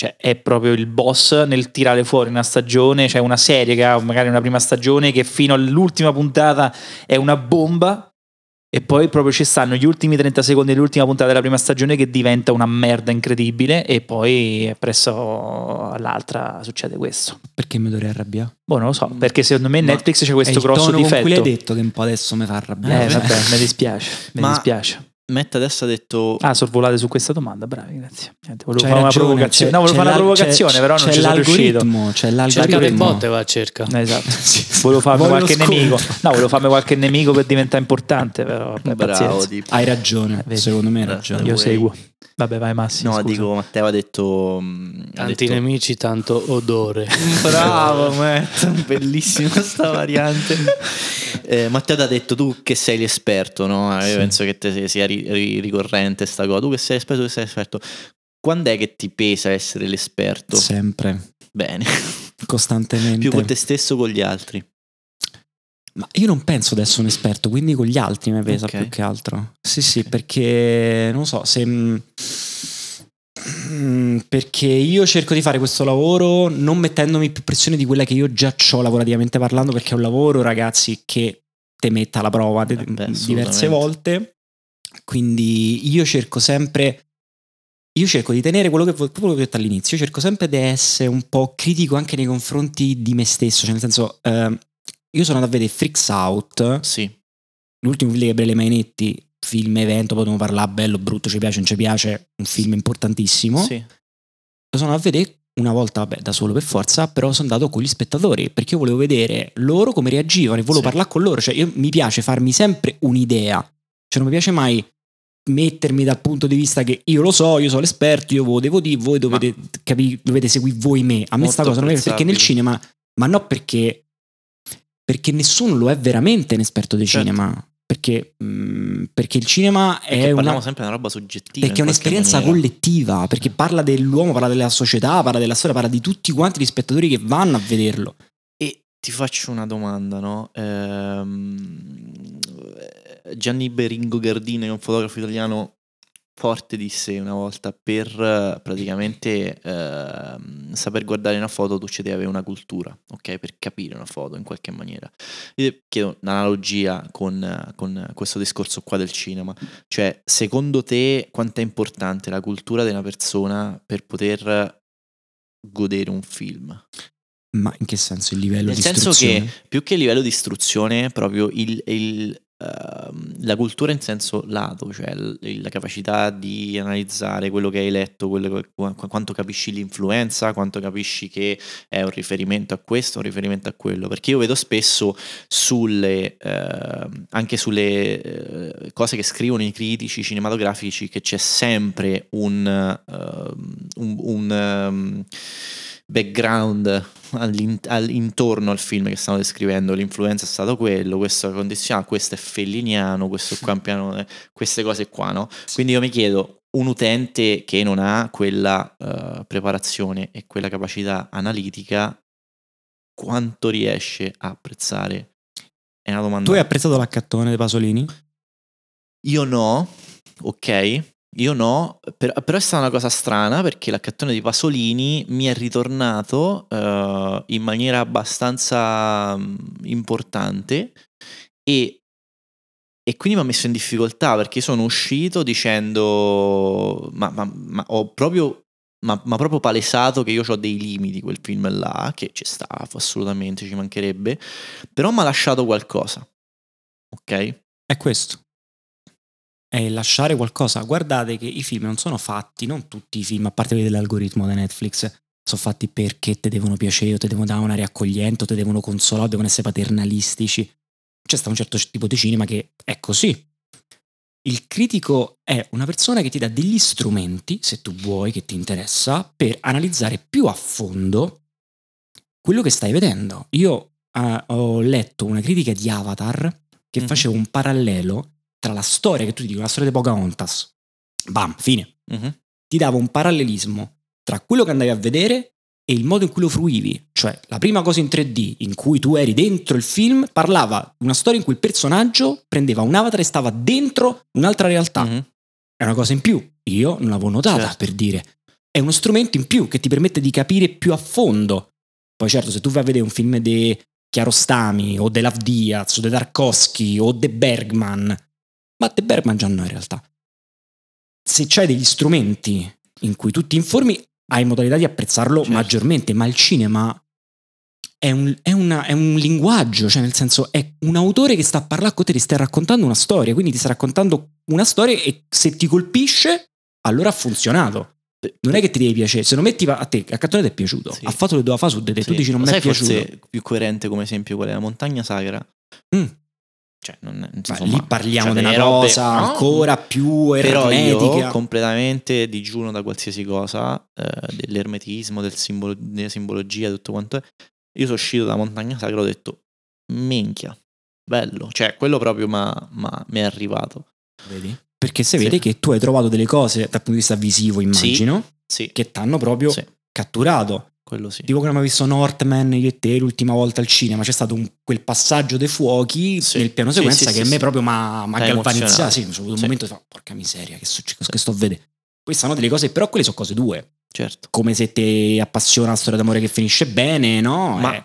[SPEAKER 3] cioè, è proprio il boss nel tirare fuori una stagione, cioè una serie che ha magari una prima stagione che fino all'ultima puntata è una bomba. E poi proprio ci stanno gli ultimi 30 secondi dell'ultima puntata della prima stagione che diventa una merda incredibile e poi presso all'altra succede questo.
[SPEAKER 6] Perché mi dovrei arrabbiare?
[SPEAKER 3] Boh, non lo so, perché secondo me
[SPEAKER 5] Ma
[SPEAKER 3] Netflix c'è
[SPEAKER 6] È
[SPEAKER 3] questo grosso
[SPEAKER 6] tono con cui
[SPEAKER 3] difetto.
[SPEAKER 6] l'hai detto che un po' adesso mi fa arrabbiare.
[SPEAKER 3] Eh, vabbè, mi dispiace, mi
[SPEAKER 5] Ma-
[SPEAKER 3] dispiace.
[SPEAKER 5] Matt adesso ha detto...
[SPEAKER 3] Ah, sorvolate su questa domanda, bravi, grazie. Niente, volevo fare una provocazione. No, volevo fare una provocazione,
[SPEAKER 6] c'è-
[SPEAKER 3] però non
[SPEAKER 6] c'è
[SPEAKER 3] ci sono riuscito.
[SPEAKER 6] l'algoritmo, C'è
[SPEAKER 4] Cerca dei
[SPEAKER 6] l'algoritmo.
[SPEAKER 4] bot, va cerca.
[SPEAKER 3] Esatto.
[SPEAKER 6] Sì.
[SPEAKER 3] Volevo farmi
[SPEAKER 6] Voglio
[SPEAKER 3] qualche
[SPEAKER 6] scontro.
[SPEAKER 3] nemico. No, volevo farmi qualche nemico per diventare importante, però
[SPEAKER 5] Bravo.
[SPEAKER 6] Hai ragione,
[SPEAKER 3] Vedi.
[SPEAKER 6] secondo me hai
[SPEAKER 5] Eh,
[SPEAKER 6] ragione.
[SPEAKER 3] Io
[SPEAKER 5] Way.
[SPEAKER 3] seguo. Vabbè, vai Massimo.
[SPEAKER 5] No,
[SPEAKER 3] scusa.
[SPEAKER 5] dico, Matteo ha detto... mm, ha
[SPEAKER 4] Tanti
[SPEAKER 5] detto-
[SPEAKER 4] nemici, tanto odore. (laughs)
[SPEAKER 5] Bravo Matt, bellissima sta variante. (laughs) Eh, Matteo ti ha detto tu che sei l'esperto, no? Io
[SPEAKER 6] Sì.
[SPEAKER 5] penso che te sia ri- ri- ricorrente sta cosa. Tu che sei esperto, tu che sei esperto. Quando è che ti pesa essere l'esperto?
[SPEAKER 6] Sempre,
[SPEAKER 5] Bene.
[SPEAKER 6] costantemente.
[SPEAKER 5] Più con te stesso o con gli altri.
[SPEAKER 6] Ma io non penso di essere un esperto, quindi con gli altri mi pesa
[SPEAKER 5] Ok.
[SPEAKER 6] più che altro. Sì, sì, perché non so se. mm, mm, Perché io cerco di fare questo lavoro non mettendomi più pressione di quella che io già ho lavorativamente parlando, perché è un lavoro, ragazzi, che te mette alla prova
[SPEAKER 5] Eh beh,
[SPEAKER 6] diverse volte. Quindi io cerco sempre. Io cerco di tenere quello che, quello che ho detto all'inizio. Io cerco sempre di essere un po' critico anche nei confronti di me stesso. Cioè, nel senso, eh, io sono andato a vedere Freaks Out,
[SPEAKER 5] Sì.
[SPEAKER 6] l'ultimo film di Gabriele Mainetti, film evento, potremmo parlare bello, brutto, ci piace, non ci piace, un film importantissimo.
[SPEAKER 5] sì.
[SPEAKER 6] Lo sono andato a vedere una volta, vabbè, da solo per forza, però sono andato con gli spettatori perché io volevo vedere loro come reagivano e volevo
[SPEAKER 5] Sì.
[SPEAKER 6] parlare con loro. Cioè, io, mi piace farmi sempre un'idea, cioè non mi piace mai mettermi dal punto di vista che io lo so, io sono l'esperto, io devo dire, voi dovete, capire, dovete seguire voi me. A me sta cosa non piace perché nel cinema, ma no perché, perché nessuno lo è veramente un esperto di
[SPEAKER 5] Certo.
[SPEAKER 6] cinema. Perché, mm, perché il cinema
[SPEAKER 5] Perché
[SPEAKER 6] è
[SPEAKER 5] parliamo
[SPEAKER 6] una,
[SPEAKER 5] sempre di una roba soggettiva.
[SPEAKER 6] perché è un'esperienza
[SPEAKER 5] maniera.
[SPEAKER 6] collettiva, perché parla dell'uomo, parla della società, parla della storia, parla di tutti quanti gli spettatori che vanno a vederlo.
[SPEAKER 5] E ti faccio una domanda, no? Ehm, Gianni Beringo è un fotografo italiano forte, disse una volta per praticamente eh, saper guardare una foto tu ci devi avere una cultura, ok? Per capire una foto in qualche maniera. Io chiedo un'analogia con, con questo discorso qua del cinema, cioè secondo te quanto è importante la cultura di una persona per poter godere un film?
[SPEAKER 6] Ma in che senso il livello
[SPEAKER 5] Nel
[SPEAKER 6] di
[SPEAKER 5] senso
[SPEAKER 6] istruzione?
[SPEAKER 5] che più che il livello di istruzione, proprio il, il, la cultura in senso lato, cioè la capacità di analizzare quello che hai letto, che- qu- quanto capisci l'influenza, quanto capisci che è un riferimento a questo, un riferimento a quello. Perché io vedo spesso sulle, ehm, anche sulle eh, cose che scrivono i critici cinematografici che c'è sempre un, ehm, un, un, ehm, background all'in- all- intorno al film che stanno descrivendo. L'influenza è stato quello questo è condizionato questo è felliniano questo qua è un piano eh, queste cose qua no? Quindi io mi chiedo un utente che non ha quella eh, preparazione e quella capacità analitica quanto riesce a apprezzare? È una domanda
[SPEAKER 6] Tu hai apprezzato l'accattone dei Pasolini?
[SPEAKER 5] io no, ok, io no, per- però è stata una cosa strana perché l'accattone di Pasolini mi è ritornato eh, in maniera abbastanza mm, importante e, e quindi mi ha messo in difficoltà perché sono uscito dicendo, ma, ma- ma ho proprio... Ma, ma proprio palesato che io ho dei limiti quel film là, che ci sta assolutamente, ci mancherebbe, però mi ha lasciato qualcosa, ok?
[SPEAKER 6] È questo. È lasciare qualcosa. Guardate che i film non sono fatti, non tutti i film, a parte quelli dell'algoritmo da Netflix, sono fatti perché te devono piacere, o te devono dare un'aria accogliente, o te devono consolare, o devono essere paternalistici. C'è sta un certo tipo di cinema che è così. Il critico è una persona che ti dà degli strumenti, se tu vuoi, che ti interessa, per analizzare più a fondo quello che stai vedendo. Io eh, ho letto una critica di Avatar che
[SPEAKER 5] Mhm.
[SPEAKER 6] faceva un parallelo tra la storia che tu ti dici, la storia di Pocahontas, bam, fine.
[SPEAKER 5] Mhm.
[SPEAKER 6] Ti dava un parallelismo tra quello che andavi a vedere e il modo in cui lo fruivi. Cioè, la prima cosa in 3D in cui tu eri dentro il film parlava di una storia in cui il personaggio prendeva un avatar e stava dentro un'altra realtà.
[SPEAKER 5] Mhm.
[SPEAKER 6] È una cosa in più. Io non l'avevo notata
[SPEAKER 5] Certo.
[SPEAKER 6] per dire. È uno strumento in più che ti permette di capire più a fondo. Poi certo, se tu vai a vedere un film di Chiarostami o De Lav Diaz o De Tarkovsky o De Bergman, ma De Bergman già no in realtà. Se c'hai degli strumenti in cui tu ti informi, hai modalità di apprezzarlo
[SPEAKER 5] Certo.
[SPEAKER 6] maggiormente, ma il cinema è un, è una- è un linguaggio, cioè nel senso è un autore che sta a parlare con te, ti sta raccontando una storia, quindi ti sta raccontando una storia e se ti colpisce, allora ha funzionato. Non è che ti devi piacere, se non metti a te, a Cattone ti è piaciuto,
[SPEAKER 5] Sì.
[SPEAKER 6] ha fatto le due fa su di te, tu
[SPEAKER 5] Sì.
[SPEAKER 6] dici non
[SPEAKER 5] Lo
[SPEAKER 6] mi è piaciuto.
[SPEAKER 5] forse più coerente come esempio qual è la montagna sacra?
[SPEAKER 6] Mm.
[SPEAKER 5] Cioè, non insomma,
[SPEAKER 6] lì parliamo
[SPEAKER 5] cioè,
[SPEAKER 6] di una
[SPEAKER 5] robe-
[SPEAKER 6] cosa
[SPEAKER 5] no,
[SPEAKER 6] ancora più
[SPEAKER 5] Però
[SPEAKER 6] ermetica.
[SPEAKER 5] io completamente digiuno da qualsiasi cosa, eh, dell'ermetismo, del simbolo- della simbologia, tutto quanto è. Io sono uscito da Montagna Sacra e ho detto, minchia, bello. Cioè, quello proprio ma- ma- mi è arrivato.
[SPEAKER 6] Vedi? Perché
[SPEAKER 5] Sì.
[SPEAKER 6] vede che tu hai trovato delle cose dal punto di vista visivo, immagino,
[SPEAKER 5] Sì,
[SPEAKER 6] che ti hanno proprio
[SPEAKER 5] sì,
[SPEAKER 6] catturato.
[SPEAKER 5] Quello sì.
[SPEAKER 6] Tipo che non abbiamo visto Northman io e te l'ultima volta al cinema, c'è stato un- quel passaggio dei fuochi
[SPEAKER 5] Sì.
[SPEAKER 6] nel piano sequenza
[SPEAKER 5] sì,
[SPEAKER 6] che
[SPEAKER 5] sì,
[SPEAKER 6] a me
[SPEAKER 5] sì.
[SPEAKER 6] proprio mi ha galvanizzato. Sì, ho avuto un
[SPEAKER 5] Sì.
[SPEAKER 6] momento di fa, porca miseria, che, succe- che sto a vedere? Queste sono delle cose, però quelle sono cose due.
[SPEAKER 5] Certo.
[SPEAKER 6] Come se ti appassiona la storia d'amore che finisce bene, no?
[SPEAKER 5] Ma
[SPEAKER 6] Eh,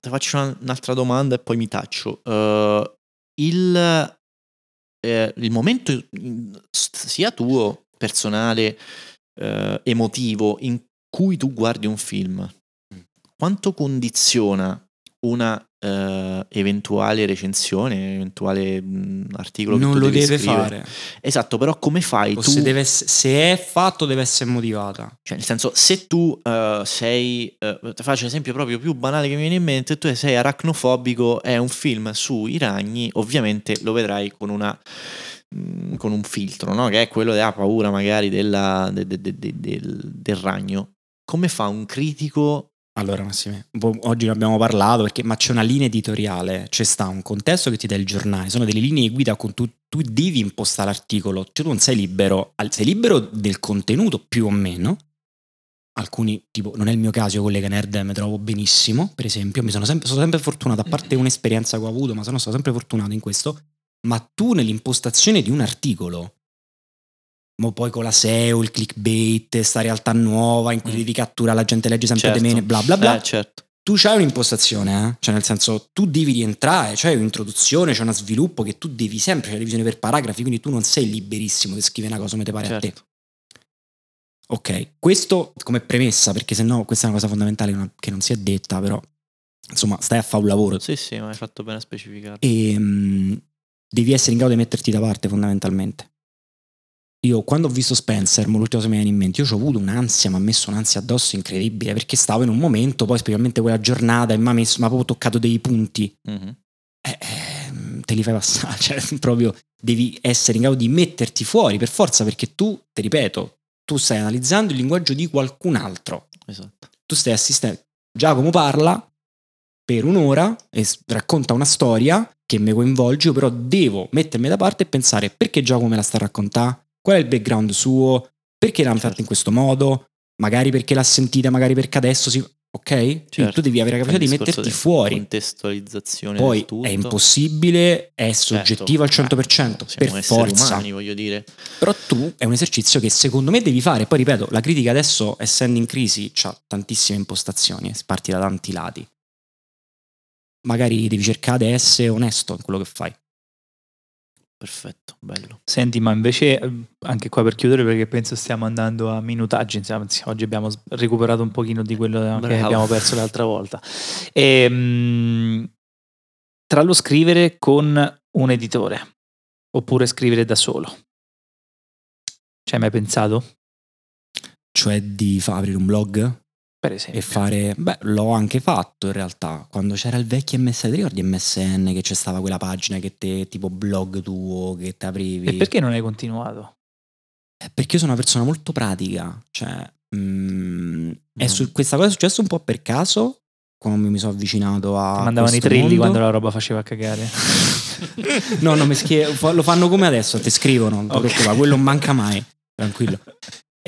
[SPEAKER 5] ti faccio una- un'altra domanda e poi mi taccio. Eh, il, eh, il momento sia tuo, personale, eh, emotivo, in cui tu guardi un film, quanto condiziona una eh, eventuale recensione, eventuale mh, articolo che
[SPEAKER 6] non lo deve
[SPEAKER 5] scrivere?
[SPEAKER 6] fare.
[SPEAKER 5] Esatto, però come fai
[SPEAKER 6] O
[SPEAKER 5] tu?
[SPEAKER 6] se, deve se è fatto, deve essere motivata.
[SPEAKER 5] Cioè, nel senso, se tu eh, sei, ti faccio l'esempio proprio più banale che mi viene in mente, tu sei aracnofobico, è un film sui ragni, ovviamente lo vedrai con una mm, con un filtro, no? che è quello della paura magari della- de- de- de- de- del, del ragno. Come fa un critico?
[SPEAKER 6] Allora, Massimo, oggi ne abbiamo parlato perché, ma c'è una linea editoriale, c'è sta un contesto che ti dà il giornale, sono delle linee guida con tu, tu devi impostare l'articolo, tu non sei libero, sei libero del contenuto più o meno. Alcuni, tipo, non è il mio caso, io con Lega Nerd mi trovo benissimo, per esempio, mi sono sempre, sono sempre fortunato, a parte un'esperienza che ho avuto, ma sono stato sempre fortunato in questo. ma tu nell'impostazione di un articolo, ma poi con la SEO, il clickbait, sta realtà nuova in cui
[SPEAKER 5] Mm.
[SPEAKER 6] devi catturare, la gente legge sempre
[SPEAKER 5] Certo.
[SPEAKER 6] di meno, bla bla bla,
[SPEAKER 5] Eh, certo.
[SPEAKER 6] tu c'hai un'impostazione, eh? cioè nel senso tu devi rientrare, c'è un'introduzione, c'è uno sviluppo che tu devi sempre, c'è la divisione per paragrafi, quindi tu non sei liberissimo di scrivere una cosa come ti pare a te.
[SPEAKER 5] certo.
[SPEAKER 6] Ok, questo come premessa, perché sennò questa è una cosa fondamentale che non- si è detta, però insomma stai a fare un lavoro
[SPEAKER 5] Sì, sì, ma hai fatto bene a specificare.
[SPEAKER 6] e mm, devi essere in grado di metterti da parte fondamentalmente. Io quando ho visto Spencer, l'ultima cosa che mi viene in mente, io ho avuto un'ansia, mi ha messo un'ansia addosso incredibile perché stavo in un momento, poi specialmente quella giornata, e mi ha messo- mi ha proprio toccato dei punti
[SPEAKER 5] Mhm.
[SPEAKER 6] eh, ehm, te li fai passare, (laughs) cioè proprio devi essere in grado di metterti fuori per forza perché tu, ti ripeto, tu stai analizzando il linguaggio di qualcun altro,
[SPEAKER 5] Esatto.
[SPEAKER 6] tu stai assistendo, Giacomo parla per un'ora e racconta una storia che mi coinvolge, io però devo mettermi da parte e pensare perché Giacomo me la sta a raccontare, qual è il background suo, perché l'hanno fatto in questo modo, magari perché l'ha sentita, magari perché adesso si... Ok? Quindi
[SPEAKER 5] Certo.
[SPEAKER 6] tu devi avere la capacità di metterti fuori.
[SPEAKER 5] Contestualizzazione
[SPEAKER 6] Poi è impossibile, è soggettivo al 100%,
[SPEAKER 5] Certo, siamo
[SPEAKER 6] per forza.
[SPEAKER 5] umani, voglio dire.
[SPEAKER 6] Però tu è un esercizio che secondo me devi fare. Poi ripeto, la critica adesso, essendo in crisi, ha tantissime impostazioni, parti da tanti lati. Magari devi cercare di essere onesto in quello che fai.
[SPEAKER 5] Perfetto, bello.
[SPEAKER 3] Senti, ma invece eh, anche qua per chiudere, perché penso stiamo andando a minutaggi. Insomma, anzi, oggi abbiamo recuperato un pochino di quello che
[SPEAKER 5] Bravo.
[SPEAKER 3] abbiamo perso l'altra volta. Ehm, tra lo scrivere con un editore oppure scrivere da solo, ci hai mai pensato?
[SPEAKER 6] Cioè di aprire un blog
[SPEAKER 3] Per esempio,
[SPEAKER 6] e fare... Beh, l'ho anche fatto in realtà. Quando c'era il vecchio MSN, ti ricordi MSN che c'è stava quella pagina che te, tipo blog tuo, che ti aprivi...
[SPEAKER 3] e perché non hai continuato?
[SPEAKER 6] Eh, Perché io sono una persona molto pratica, cioè mm, è
[SPEAKER 5] Mm.
[SPEAKER 6] su- questa cosa è successa un po' per caso, quando mi sono avvicinato a...
[SPEAKER 3] Ti mandavano i trilli
[SPEAKER 6] mondo.
[SPEAKER 3] quando la roba faceva cagare. (laughs)
[SPEAKER 6] no, no, mi schie- fa- lo fanno come adesso, ti scrivono, non (laughs) ti
[SPEAKER 3] Ok.
[SPEAKER 6] preoccupare, quello non manca mai, tranquillo.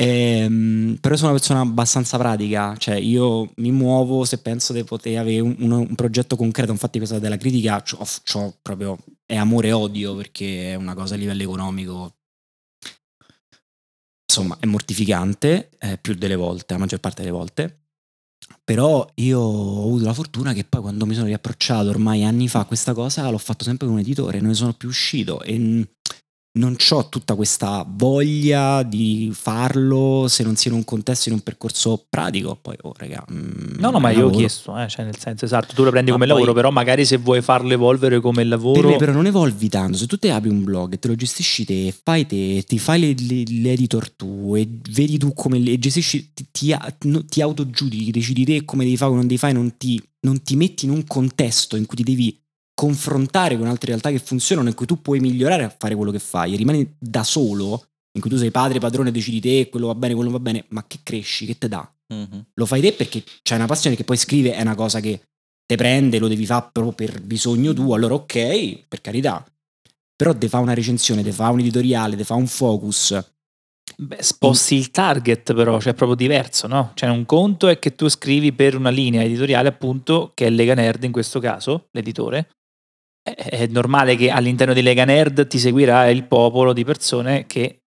[SPEAKER 6] Ehm, però sono una persona abbastanza pratica, cioè io mi muovo se penso di poter avere un, un- un progetto concreto, infatti questa della critica c'ho, c'ho proprio è amore e odio perché è una cosa a livello economico insomma è mortificante eh, più delle volte, la maggior parte delle volte. Però io ho avuto la fortuna che poi quando mi sono riapprocciato ormai anni fa a questa cosa l'ho fatto sempre con un editore, non ne sono più uscito e non ho tutta questa voglia di farlo se non sia in un contesto, in un percorso pratico. Poi, oh, raga, mm,
[SPEAKER 3] No, no, ma io ho chiesto, eh, cioè nel senso esatto, tu lo prendi
[SPEAKER 6] Ma
[SPEAKER 3] come
[SPEAKER 6] poi-
[SPEAKER 3] lavoro, però magari se vuoi farlo evolvere come
[SPEAKER 6] Per
[SPEAKER 3] lavoro...
[SPEAKER 6] me però non evolvi tanto, se tu ti apri un blog e te lo gestisci te, fai te, ti fai le, le- l'editor tu e vedi tu come le gestisci, ti, ti, no- ti autogiudichi, decidi te come devi fare o non devi fare, non ti, non ti metti in un contesto in cui ti devi confrontare con altre realtà che funzionano, in cui tu puoi migliorare a fare quello che fai, rimani da solo, in cui tu sei padre, padrone, decidi te, quello va bene, quello non va bene, ma che cresci, che te dà?
[SPEAKER 5] Mhm.
[SPEAKER 6] lo fai te perché c'è una passione che poi scrive è una cosa che te prende, lo devi fare proprio per bisogno tuo, allora ok, per carità. Però te fa una recensione, te fa un editoriale, te fa un focus.
[SPEAKER 3] Beh, sposti il target però, cioè è proprio diverso, no? Cioè un conto è che tu scrivi per una linea editoriale appunto, che è Lega Nerd in questo caso, l'editore. È, normale che all'interno di Lega Nerd ti seguirà il popolo di persone che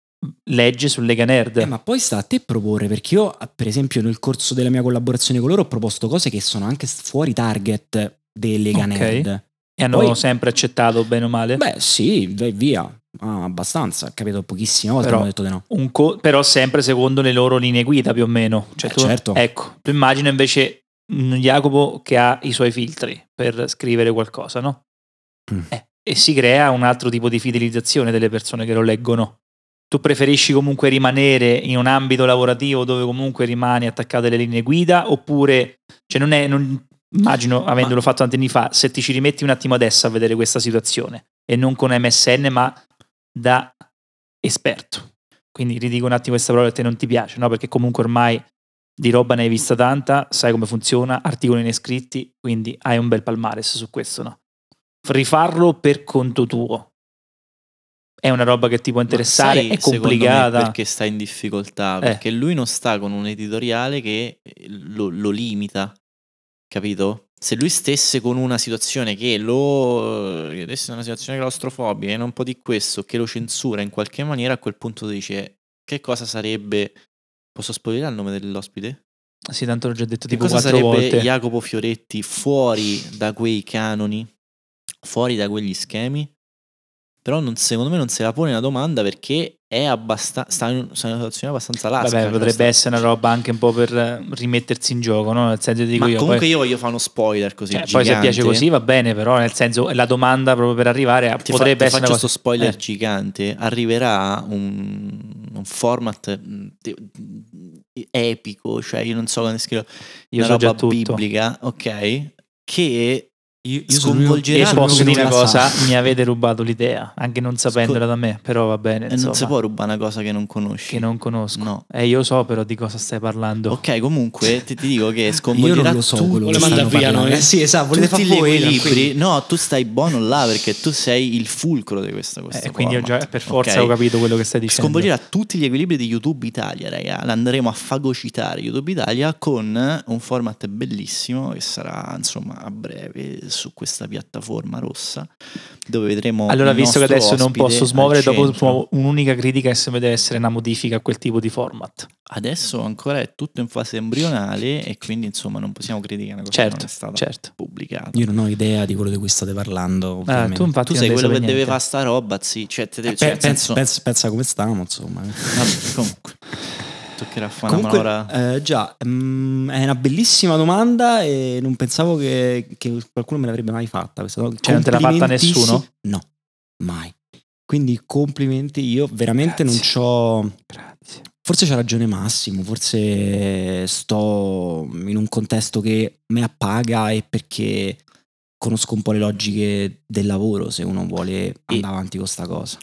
[SPEAKER 3] legge su Lega Nerd.
[SPEAKER 6] Eh, ma poi sta a te proporre, perché io, per esempio, nel corso della mia collaborazione con loro ho proposto cose che sono anche fuori target delle Lega
[SPEAKER 3] Ok.
[SPEAKER 6] Nerd.
[SPEAKER 3] e hanno
[SPEAKER 6] poi-
[SPEAKER 3] sempre accettato bene o male.
[SPEAKER 6] Beh, sì, vai via. Ah, abbastanza, capito pochissime volte
[SPEAKER 3] Però-
[SPEAKER 6] hanno detto di no.
[SPEAKER 3] Un co- però sempre secondo le loro linee guida più o meno. Cioè
[SPEAKER 6] Eh,
[SPEAKER 3] tu-
[SPEAKER 6] certo.
[SPEAKER 3] Ecco, tu immagina invece Jacopo che ha i suoi filtri per scrivere qualcosa, no?
[SPEAKER 6] Mm.
[SPEAKER 3] Eh, e si crea un altro tipo di fidelizzazione delle persone che lo leggono. Tu preferisci comunque rimanere in un ambito lavorativo dove comunque rimani attaccato alle linee guida oppure, cioè non è, non- immagino avendolo fatto tanti anni fa, se ti ci rimetti un attimo adesso a vedere questa situazione e non con MSN ma da esperto. Quindi ridico un attimo questa parola che a te non ti piace, no? Perché comunque ormai di roba ne hai vista tanta, sai come funziona, articoli inescritti, quindi hai un bel palmares su questo, no? Rifarlo per conto tuo è una roba che ti può interessare,
[SPEAKER 5] sai,
[SPEAKER 3] è complicata.
[SPEAKER 5] perché sta in difficoltà?
[SPEAKER 3] Eh.
[SPEAKER 5] Perché lui non sta con un editoriale che lo, lo limita, capito? se lui stesse con una situazione che lo adesso è una situazione claustrofobica e non può di questo, che lo censura in qualche maniera, a quel punto dice che cosa sarebbe posso spoilerare il nome dell'ospite?
[SPEAKER 3] Sì, tanto l'ho già detto
[SPEAKER 5] Che
[SPEAKER 3] tipo
[SPEAKER 5] cosa sarebbe
[SPEAKER 3] volte.
[SPEAKER 5] Jacopo Fioretti fuori da quei canoni, fuori da quegli schemi? Però non- secondo me non se la pone una domanda perché è abbastanza sta in, una situazione abbastanza lasca.
[SPEAKER 3] Vabbè,
[SPEAKER 5] cioè
[SPEAKER 3] potrebbe
[SPEAKER 5] sta-
[SPEAKER 3] essere una roba anche un po' per eh, rimettersi in gioco, no? Nel senso dico
[SPEAKER 5] Ma
[SPEAKER 3] io.
[SPEAKER 5] comunque
[SPEAKER 3] poi,
[SPEAKER 5] io voglio fare uno spoiler così.
[SPEAKER 3] cioè, poi se piace così va bene, però nel senso la domanda proprio per arrivare a
[SPEAKER 5] Ti,
[SPEAKER 3] potrebbe
[SPEAKER 5] fa,
[SPEAKER 3] essere
[SPEAKER 5] questo
[SPEAKER 3] cosa...
[SPEAKER 5] spoiler
[SPEAKER 3] Eh.
[SPEAKER 5] gigante. Arriverà un, un format mm, di- epico, cioè io non so come scrivo,
[SPEAKER 3] Io
[SPEAKER 5] una
[SPEAKER 3] so
[SPEAKER 5] roba biblica, ok? Che
[SPEAKER 6] Io,
[SPEAKER 5] Sconvolgerà
[SPEAKER 3] E
[SPEAKER 5] Gerardo
[SPEAKER 3] posso dire una cosa,
[SPEAKER 5] sa.
[SPEAKER 3] mi avete rubato l'idea, anche non sapendola da me, però va bene,
[SPEAKER 5] eh,
[SPEAKER 3] insomma,
[SPEAKER 5] non si può rubare una cosa che non conosci.
[SPEAKER 3] che non conosco.
[SPEAKER 5] No.
[SPEAKER 3] E io so però di cosa stai parlando.
[SPEAKER 5] Ok, comunque ti, ti dico che
[SPEAKER 6] Io
[SPEAKER 5] sconvolgerà
[SPEAKER 6] non lo so
[SPEAKER 5] tutti-
[SPEAKER 6] quello che stanno
[SPEAKER 4] via noi.
[SPEAKER 6] Eh sì, esatto, volete fare
[SPEAKER 5] gli
[SPEAKER 6] voi
[SPEAKER 5] equilibri.
[SPEAKER 6] tranquilli.
[SPEAKER 5] No, tu stai buono là perché tu sei il fulcro di questa,
[SPEAKER 3] Eh,
[SPEAKER 5] questo
[SPEAKER 3] quindi ho già per forza
[SPEAKER 5] ok?
[SPEAKER 3] ho capito quello che stai dicendo.
[SPEAKER 5] Sconvolgerà tutti gli equilibri di YouTube Italia, raga. L'andremo a fagocitare YouTube Italia con un format bellissimo che sarà insomma a breve su questa piattaforma rossa dove vedremo
[SPEAKER 3] Allora, visto che adesso non posso smuovere, dopo un'unica critica e se deve essere una modifica a quel tipo di format.
[SPEAKER 5] Adesso ancora è tutto in fase embrionale e quindi insomma non possiamo criticare una cosa che non
[SPEAKER 3] Certo,
[SPEAKER 5] è stata
[SPEAKER 3] certo.
[SPEAKER 5] pubblicata.
[SPEAKER 6] Io non ho idea di quello di cui state parlando.
[SPEAKER 3] Ah,
[SPEAKER 6] ovviamente.
[SPEAKER 3] tu infatti
[SPEAKER 5] tu sei quello che deve fare sta roba, sì, cioè, te
[SPEAKER 6] Eh, pe-
[SPEAKER 5] cioè,
[SPEAKER 6] pensa,
[SPEAKER 5] senso-
[SPEAKER 6] pensa- pensa come stiamo, insomma.
[SPEAKER 5] Vabbè, comunque toccherà fare una
[SPEAKER 6] Comunque,
[SPEAKER 5] manovra
[SPEAKER 6] eh, già, mm, è una bellissima domanda e non pensavo che, che qualcuno me l'avrebbe mai fatta. Questa domanda.
[SPEAKER 3] Cioè, non te l'ha fatta nessuno?
[SPEAKER 6] No, mai. Quindi complimenti, io veramente
[SPEAKER 3] Grazie.
[SPEAKER 6] non c'ho...
[SPEAKER 3] Grazie.
[SPEAKER 6] Forse c'ha ragione Massimo, forse sto in un contesto che mi appaga e perché conosco un po' le logiche del lavoro se uno vuole andare avanti con sta cosa.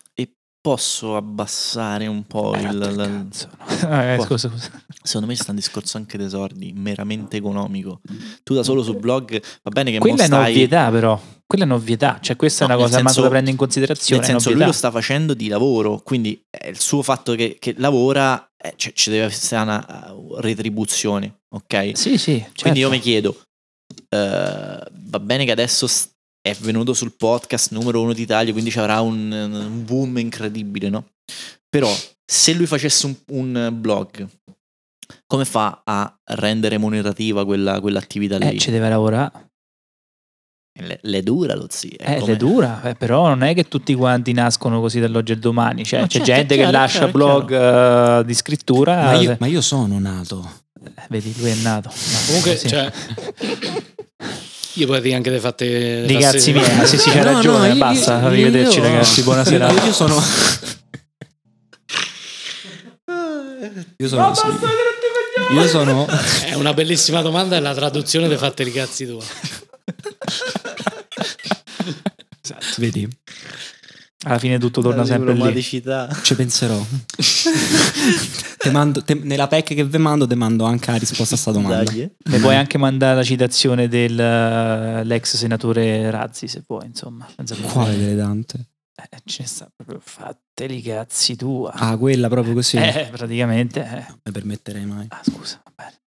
[SPEAKER 5] Posso abbassare un po'
[SPEAKER 3] Hai
[SPEAKER 5] il,
[SPEAKER 3] il cazzo, no? (laughs) Eh,
[SPEAKER 5] Qua.
[SPEAKER 3] scusa, scusa.
[SPEAKER 5] secondo me sta un discorso anche dei soldi meramente economico tu da solo sul blog va bene che
[SPEAKER 3] Quella è
[SPEAKER 5] stai
[SPEAKER 3] un'ovvietà, però. Quella è un'ovvietà. Cioè, questa
[SPEAKER 5] No,
[SPEAKER 3] è una cosa
[SPEAKER 5] senso-
[SPEAKER 3] da prendere in considerazione.
[SPEAKER 5] nel senso lui lo sta facendo di lavoro quindi è il suo fatto che, che lavora eh, cioè, ci deve essere una uh, retribuzione ok
[SPEAKER 3] Sì, sì. Certo.
[SPEAKER 5] Quindi io mi chiedo, eh, va bene che adesso s- è venuto sul podcast numero uno d'Italia, quindi ci avrà un, un boom incredibile, no? Però se lui facesse un, un blog, come fa a rendere remunerativa quella, quell'attività lì?
[SPEAKER 3] Eh, ci deve lavorare.
[SPEAKER 5] le, le dura lo zio. è
[SPEAKER 3] Eh,
[SPEAKER 5] come-
[SPEAKER 3] le dura, eh, però non è che tutti quanti nascono così dall'oggi al domani. Cioè,
[SPEAKER 5] No,
[SPEAKER 3] c'è
[SPEAKER 5] certo,
[SPEAKER 3] gente che
[SPEAKER 5] chiaro, è
[SPEAKER 3] lascia
[SPEAKER 5] chiaro,
[SPEAKER 3] blog eh, di scrittura.
[SPEAKER 6] Ma io,
[SPEAKER 3] eh,
[SPEAKER 6] ma io sono nato.
[SPEAKER 3] Vedi, lui è nato. No,
[SPEAKER 4] Comunque,
[SPEAKER 3] sì.
[SPEAKER 4] cioè, (laughs) io poi dire anche le fatte...
[SPEAKER 3] Di cazzi miei, sì, sì, c'ha
[SPEAKER 6] No, no,
[SPEAKER 3] ragione.
[SPEAKER 6] io-
[SPEAKER 3] basta,
[SPEAKER 6] io-
[SPEAKER 3] arrivederci,
[SPEAKER 6] io-
[SPEAKER 3] ragazzi. Buona
[SPEAKER 6] io- sono. (laughs) Io sono. sì. Io sono.
[SPEAKER 4] È una bellissima domanda e la traduzione di fatte i cazzi tua.
[SPEAKER 6] Vedi?
[SPEAKER 3] Alla fine tutto torna
[SPEAKER 5] La
[SPEAKER 3] sempre lì.
[SPEAKER 6] Ci penserò. (laughs) Te mando- te- nella pack che vi mando, te mando anche la risposta a sta domanda.
[SPEAKER 5] Dai, eh.
[SPEAKER 3] E puoi anche mandare la citazione dell'ex senatore Razzi, se vuoi, insomma.
[SPEAKER 6] Quale delle tante?
[SPEAKER 3] Eh, ce ne sta proprio fatte li cazzi tua.
[SPEAKER 6] Ah, quella proprio così.
[SPEAKER 3] Eh, praticamente. eh.
[SPEAKER 6] Non mi permetterei mai.
[SPEAKER 3] Ah, scusa, va bene, perfetto.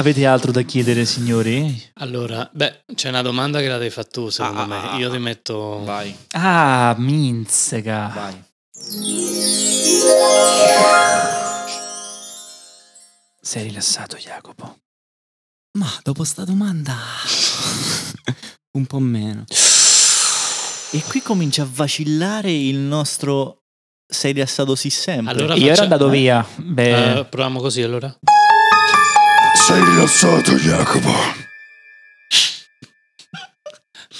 [SPEAKER 3] Avete altro da chiedere, signori?
[SPEAKER 4] Allora, beh, c'è una domanda che la devi fare tu, secondo
[SPEAKER 5] Ah,
[SPEAKER 4] me.
[SPEAKER 5] ah,
[SPEAKER 4] Io
[SPEAKER 5] ah.
[SPEAKER 4] ti metto...
[SPEAKER 5] Vai,
[SPEAKER 3] Ah, minzega.
[SPEAKER 5] vai.
[SPEAKER 3] Sei rilassato, Jacopo.
[SPEAKER 6] Ma dopo sta domanda. (laughs) un po' meno.
[SPEAKER 5] E qui comincia a vacillare il nostro sei rilassato sì sempre.
[SPEAKER 4] Allora
[SPEAKER 3] Io ero
[SPEAKER 4] faccia-
[SPEAKER 3] andato via. Beh,
[SPEAKER 4] Eh, proviamo così allora.
[SPEAKER 1] Sei rilassato, Jacopo.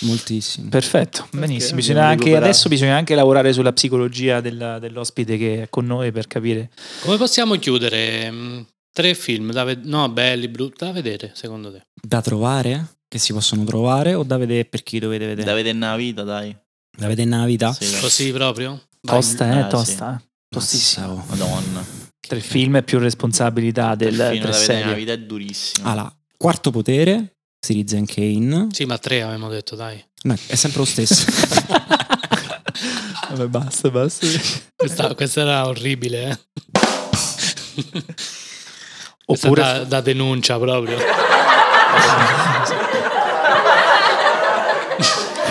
[SPEAKER 6] Moltissimo.
[SPEAKER 3] perfetto, benissimo. Bisogna anche, adesso bisogna anche lavorare sulla psicologia del- dell'ospite che è con noi per capire.
[SPEAKER 4] Come possiamo chiudere? Mm, Tre film, da ved- no, belli, brutti, da vedere, secondo te?
[SPEAKER 6] Da trovare? Che si possono trovare o da vedere per chi dovete vedere?
[SPEAKER 5] Da vedere nella vita, dai.
[SPEAKER 6] Da vedere nella vita?
[SPEAKER 5] Sì.
[SPEAKER 4] Così proprio?
[SPEAKER 3] Tosta, eh,
[SPEAKER 5] Ah,
[SPEAKER 3] tosta. eh. Tostissimo.
[SPEAKER 5] Madonna.
[SPEAKER 3] Tre film e più responsabilità del
[SPEAKER 5] Il film
[SPEAKER 3] tre serie.
[SPEAKER 5] vita è durissimo.
[SPEAKER 6] Allora, quarto potere, Citizen Kane.
[SPEAKER 4] Sì, ma tre avevamo detto, dai.
[SPEAKER 6] No, è sempre lo stesso. (laughs)
[SPEAKER 3] Vabbè, basta, basta.
[SPEAKER 4] Questa, questa era orribile, eh.
[SPEAKER 3] Oppure
[SPEAKER 4] da, da denuncia proprio.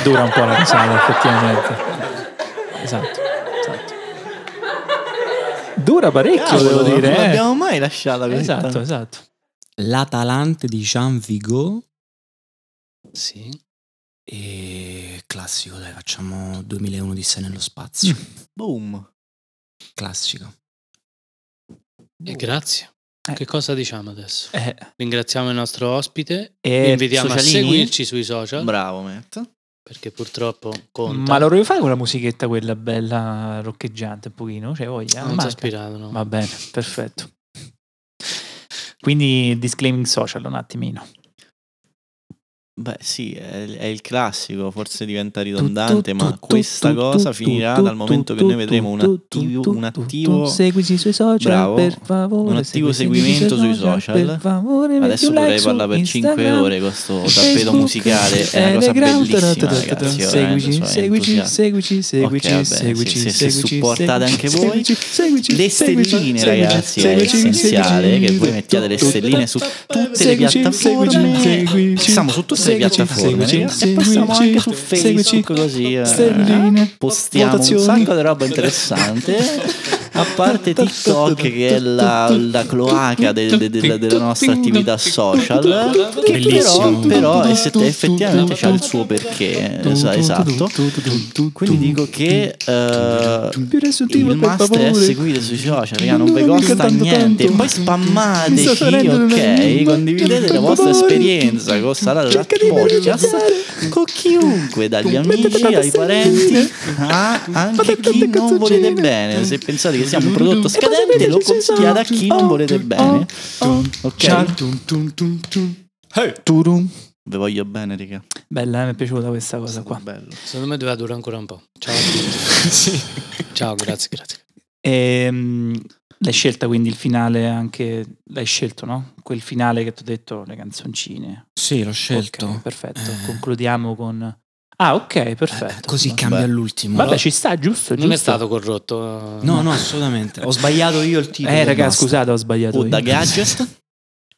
[SPEAKER 3] Dura un po' la risata, effettivamente. Esatto. Dura parecchio,
[SPEAKER 5] Cavolo,
[SPEAKER 3] devo dire.
[SPEAKER 5] Non
[SPEAKER 3] eh.
[SPEAKER 5] l'abbiamo mai lasciata così
[SPEAKER 3] Esatto, esatto.
[SPEAKER 6] L'Atalante di Jean Vigo.
[SPEAKER 4] Sì.
[SPEAKER 6] E classico, dai, facciamo 2001 di sé nello spazio.
[SPEAKER 5] Boom.
[SPEAKER 6] Classico.
[SPEAKER 4] E grazie.
[SPEAKER 3] Eh.
[SPEAKER 4] Che cosa diciamo adesso?
[SPEAKER 3] Eh,
[SPEAKER 4] Ringraziamo il nostro ospite.
[SPEAKER 3] e
[SPEAKER 4] Vi invitiamo a
[SPEAKER 5] socialini?
[SPEAKER 4] seguirci sui social
[SPEAKER 5] Bravo, Matt.
[SPEAKER 4] Perché purtroppo conta.
[SPEAKER 3] Ma lo devi fare quella musichetta quella bella roccheggiante un pochino? Cioè voglia?
[SPEAKER 4] non ha ispirato, no.
[SPEAKER 3] Va bene, perfetto. Quindi disclaiming social un attimino.
[SPEAKER 5] Beh, sì, è, è il classico, forse diventa ridondante, ma questa cosa finirà dal momento che noi vedremo un attivo, un attivo
[SPEAKER 3] seguici sui social
[SPEAKER 5] Bravo.
[SPEAKER 3] per favore
[SPEAKER 5] un attivo seguimento sui
[SPEAKER 3] per
[SPEAKER 5] social.
[SPEAKER 3] favore, metti
[SPEAKER 5] Adesso
[SPEAKER 3] un
[SPEAKER 5] potrei
[SPEAKER 3] like
[SPEAKER 5] parlare per
[SPEAKER 3] su
[SPEAKER 5] 5
[SPEAKER 3] Instagram,
[SPEAKER 5] ore questo tappeto musicale, è una cosa
[SPEAKER 3] Telegram,
[SPEAKER 5] bellissima, ragazzi.
[SPEAKER 3] Seguici, seguici, seguici, seguici, seguici,
[SPEAKER 5] se- supportate anche voi. Le stelline, ragazzi, è essenziale che voi mettiate le stelline su tutte le piattaforme. Siamo su tutte
[SPEAKER 3] seguici,
[SPEAKER 5] piattaforme
[SPEAKER 3] seguici,
[SPEAKER 5] e poi siamo
[SPEAKER 3] seguici,
[SPEAKER 5] anche su Facebook
[SPEAKER 3] seguici,
[SPEAKER 5] così eh,
[SPEAKER 3] stelline,
[SPEAKER 5] postiamo
[SPEAKER 3] votazioni.
[SPEAKER 5] un sacco di roba interessante. (laughs) A parte TikTok che è la, la cloaca del- de- de- della nostra attività social, che però,
[SPEAKER 6] Bellissimo.
[SPEAKER 5] però eff- effettivamente c'ha il suo perché, esa- esatto. Quindi dico che
[SPEAKER 3] riassuntivo,
[SPEAKER 5] il must è seguire sui social, raga, non vi costa niente. poi spammateci, ok? Condividete la vostra esperienza con Sarà
[SPEAKER 3] di
[SPEAKER 5] podcast con chiunque, dagli amici ai parenti, a anche chi non volete bene. Se pensate che siamo un prodotto scadente, lo consigliate a chi non volete bene. Ok?
[SPEAKER 3] Turum.
[SPEAKER 5] Vi voglio bene, raga.
[SPEAKER 3] Bella, eh, mi è piaciuta questa cosa qua.
[SPEAKER 5] Bello.
[SPEAKER 4] Secondo me doveva durare ancora un po'. Ciao a tutti. (laughs) Ciao, grazie, grazie.
[SPEAKER 3] Ehm, l'hai scelta quindi il finale anche, l'hai scelto no? Quel finale che ti ho detto, le canzoncine.
[SPEAKER 6] Sì, l'ho scelto.
[SPEAKER 3] Ok, perfetto,
[SPEAKER 6] Eh.
[SPEAKER 3] concludiamo con... Ah ok, perfetto.
[SPEAKER 6] Eh, così
[SPEAKER 3] Vabbè.
[SPEAKER 6] cambia all'ultimo.
[SPEAKER 3] Vabbè, ci sta, giusto,
[SPEAKER 4] Non è
[SPEAKER 3] giusto.
[SPEAKER 4] stato corrotto.
[SPEAKER 6] No, no, assolutamente. Ho sbagliato io il titolo.
[SPEAKER 3] Eh raga, scusate, ho sbagliato
[SPEAKER 5] O
[SPEAKER 3] io.
[SPEAKER 5] da gadget? (laughs)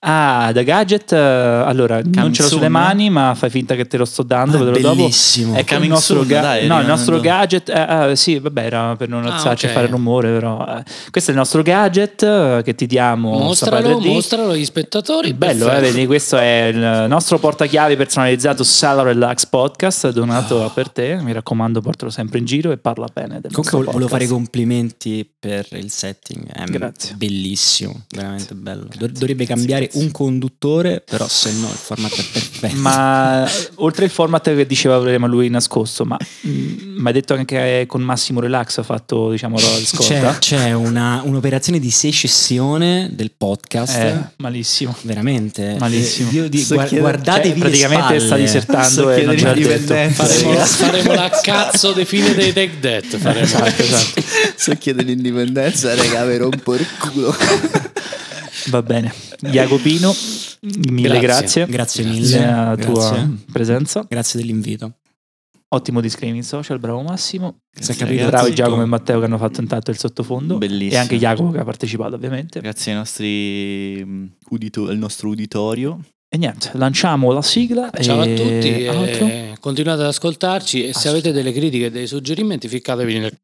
[SPEAKER 3] Ah, da gadget, eh, allora, non ce l'ho sulle mani, ma fai finta che te lo sto dando,
[SPEAKER 6] Ah,
[SPEAKER 3] vedrò dopo.
[SPEAKER 6] bellissimo.
[SPEAKER 3] Ecco il
[SPEAKER 5] Coming
[SPEAKER 3] nostro,
[SPEAKER 5] soon,
[SPEAKER 3] ga-
[SPEAKER 5] dai,
[SPEAKER 3] no, il nostro gadget, eh, eh, sì, vabbè, era per non
[SPEAKER 4] Ah,
[SPEAKER 3] alzarci
[SPEAKER 4] ok.
[SPEAKER 3] e fare rumore, però. eh. Questo è il nostro gadget eh, che ti diamo.
[SPEAKER 4] Mostralo,
[SPEAKER 3] sabato 3D.
[SPEAKER 4] mostralo agli spettatori.
[SPEAKER 3] Bello, eh, vedi, questo è il nostro portachiavi personalizzato Sala Relax Podcast donato per te. Mi raccomando, portalo sempre in giro e parla bene del
[SPEAKER 6] Comunque volevo
[SPEAKER 3] podcast.
[SPEAKER 6] fare i complimenti per il setting. È
[SPEAKER 3] Grazie.
[SPEAKER 6] bellissimo, veramente bello. Dov- Dovrebbe cambiare un conduttore, però se no il formato è perfetto.
[SPEAKER 3] Ma (laughs) oltre il format che diceva prima lui nascosto, ma mi hai detto anche che con Massimo Relax ha fatto, diciamo, roba di
[SPEAKER 6] c'è,
[SPEAKER 3] scorta?
[SPEAKER 6] c'è una- un'operazione di secessione del podcast.
[SPEAKER 3] Eh, malissimo.
[SPEAKER 6] Veramente.
[SPEAKER 3] Malissimo.
[SPEAKER 6] Eh, io di-
[SPEAKER 5] So
[SPEAKER 6] guar-
[SPEAKER 5] chiedere-
[SPEAKER 6] guardatevi
[SPEAKER 3] Cioè, praticamente sta disertando
[SPEAKER 5] So
[SPEAKER 3] e non ce l'ha.
[SPEAKER 4] Faremo, faremo la (laughs) cazzo di fine dei Take That. Faremo.
[SPEAKER 3] Esatto, esatto.
[SPEAKER 5] Se chiede l'indipendenza, raga, mi rompo il culo.
[SPEAKER 3] Va bene. Jacopino, mille
[SPEAKER 4] Grazie.
[SPEAKER 3] grazie.
[SPEAKER 6] Grazie mille.
[SPEAKER 3] della
[SPEAKER 6] Grazie.
[SPEAKER 3] tua presenza.
[SPEAKER 6] Grazie dell'invito.
[SPEAKER 3] Ottimo disclaiming social, bravo Massimo.
[SPEAKER 6] Si è capito
[SPEAKER 3] Bravi. Giacomo e Matteo che hanno fatto intanto il sottofondo.
[SPEAKER 5] Bellissimo.
[SPEAKER 3] E anche Jacopo che ha partecipato ovviamente.
[SPEAKER 5] Grazie ai nostri mm, udito- al nostro uditorio.
[SPEAKER 3] E niente, lanciamo la sigla.
[SPEAKER 4] Ciao a
[SPEAKER 3] e
[SPEAKER 4] tutti.
[SPEAKER 3] altro?
[SPEAKER 4] E continuate ad ascoltarci. E se avete delle critiche e dei suggerimenti, ficcatevi nel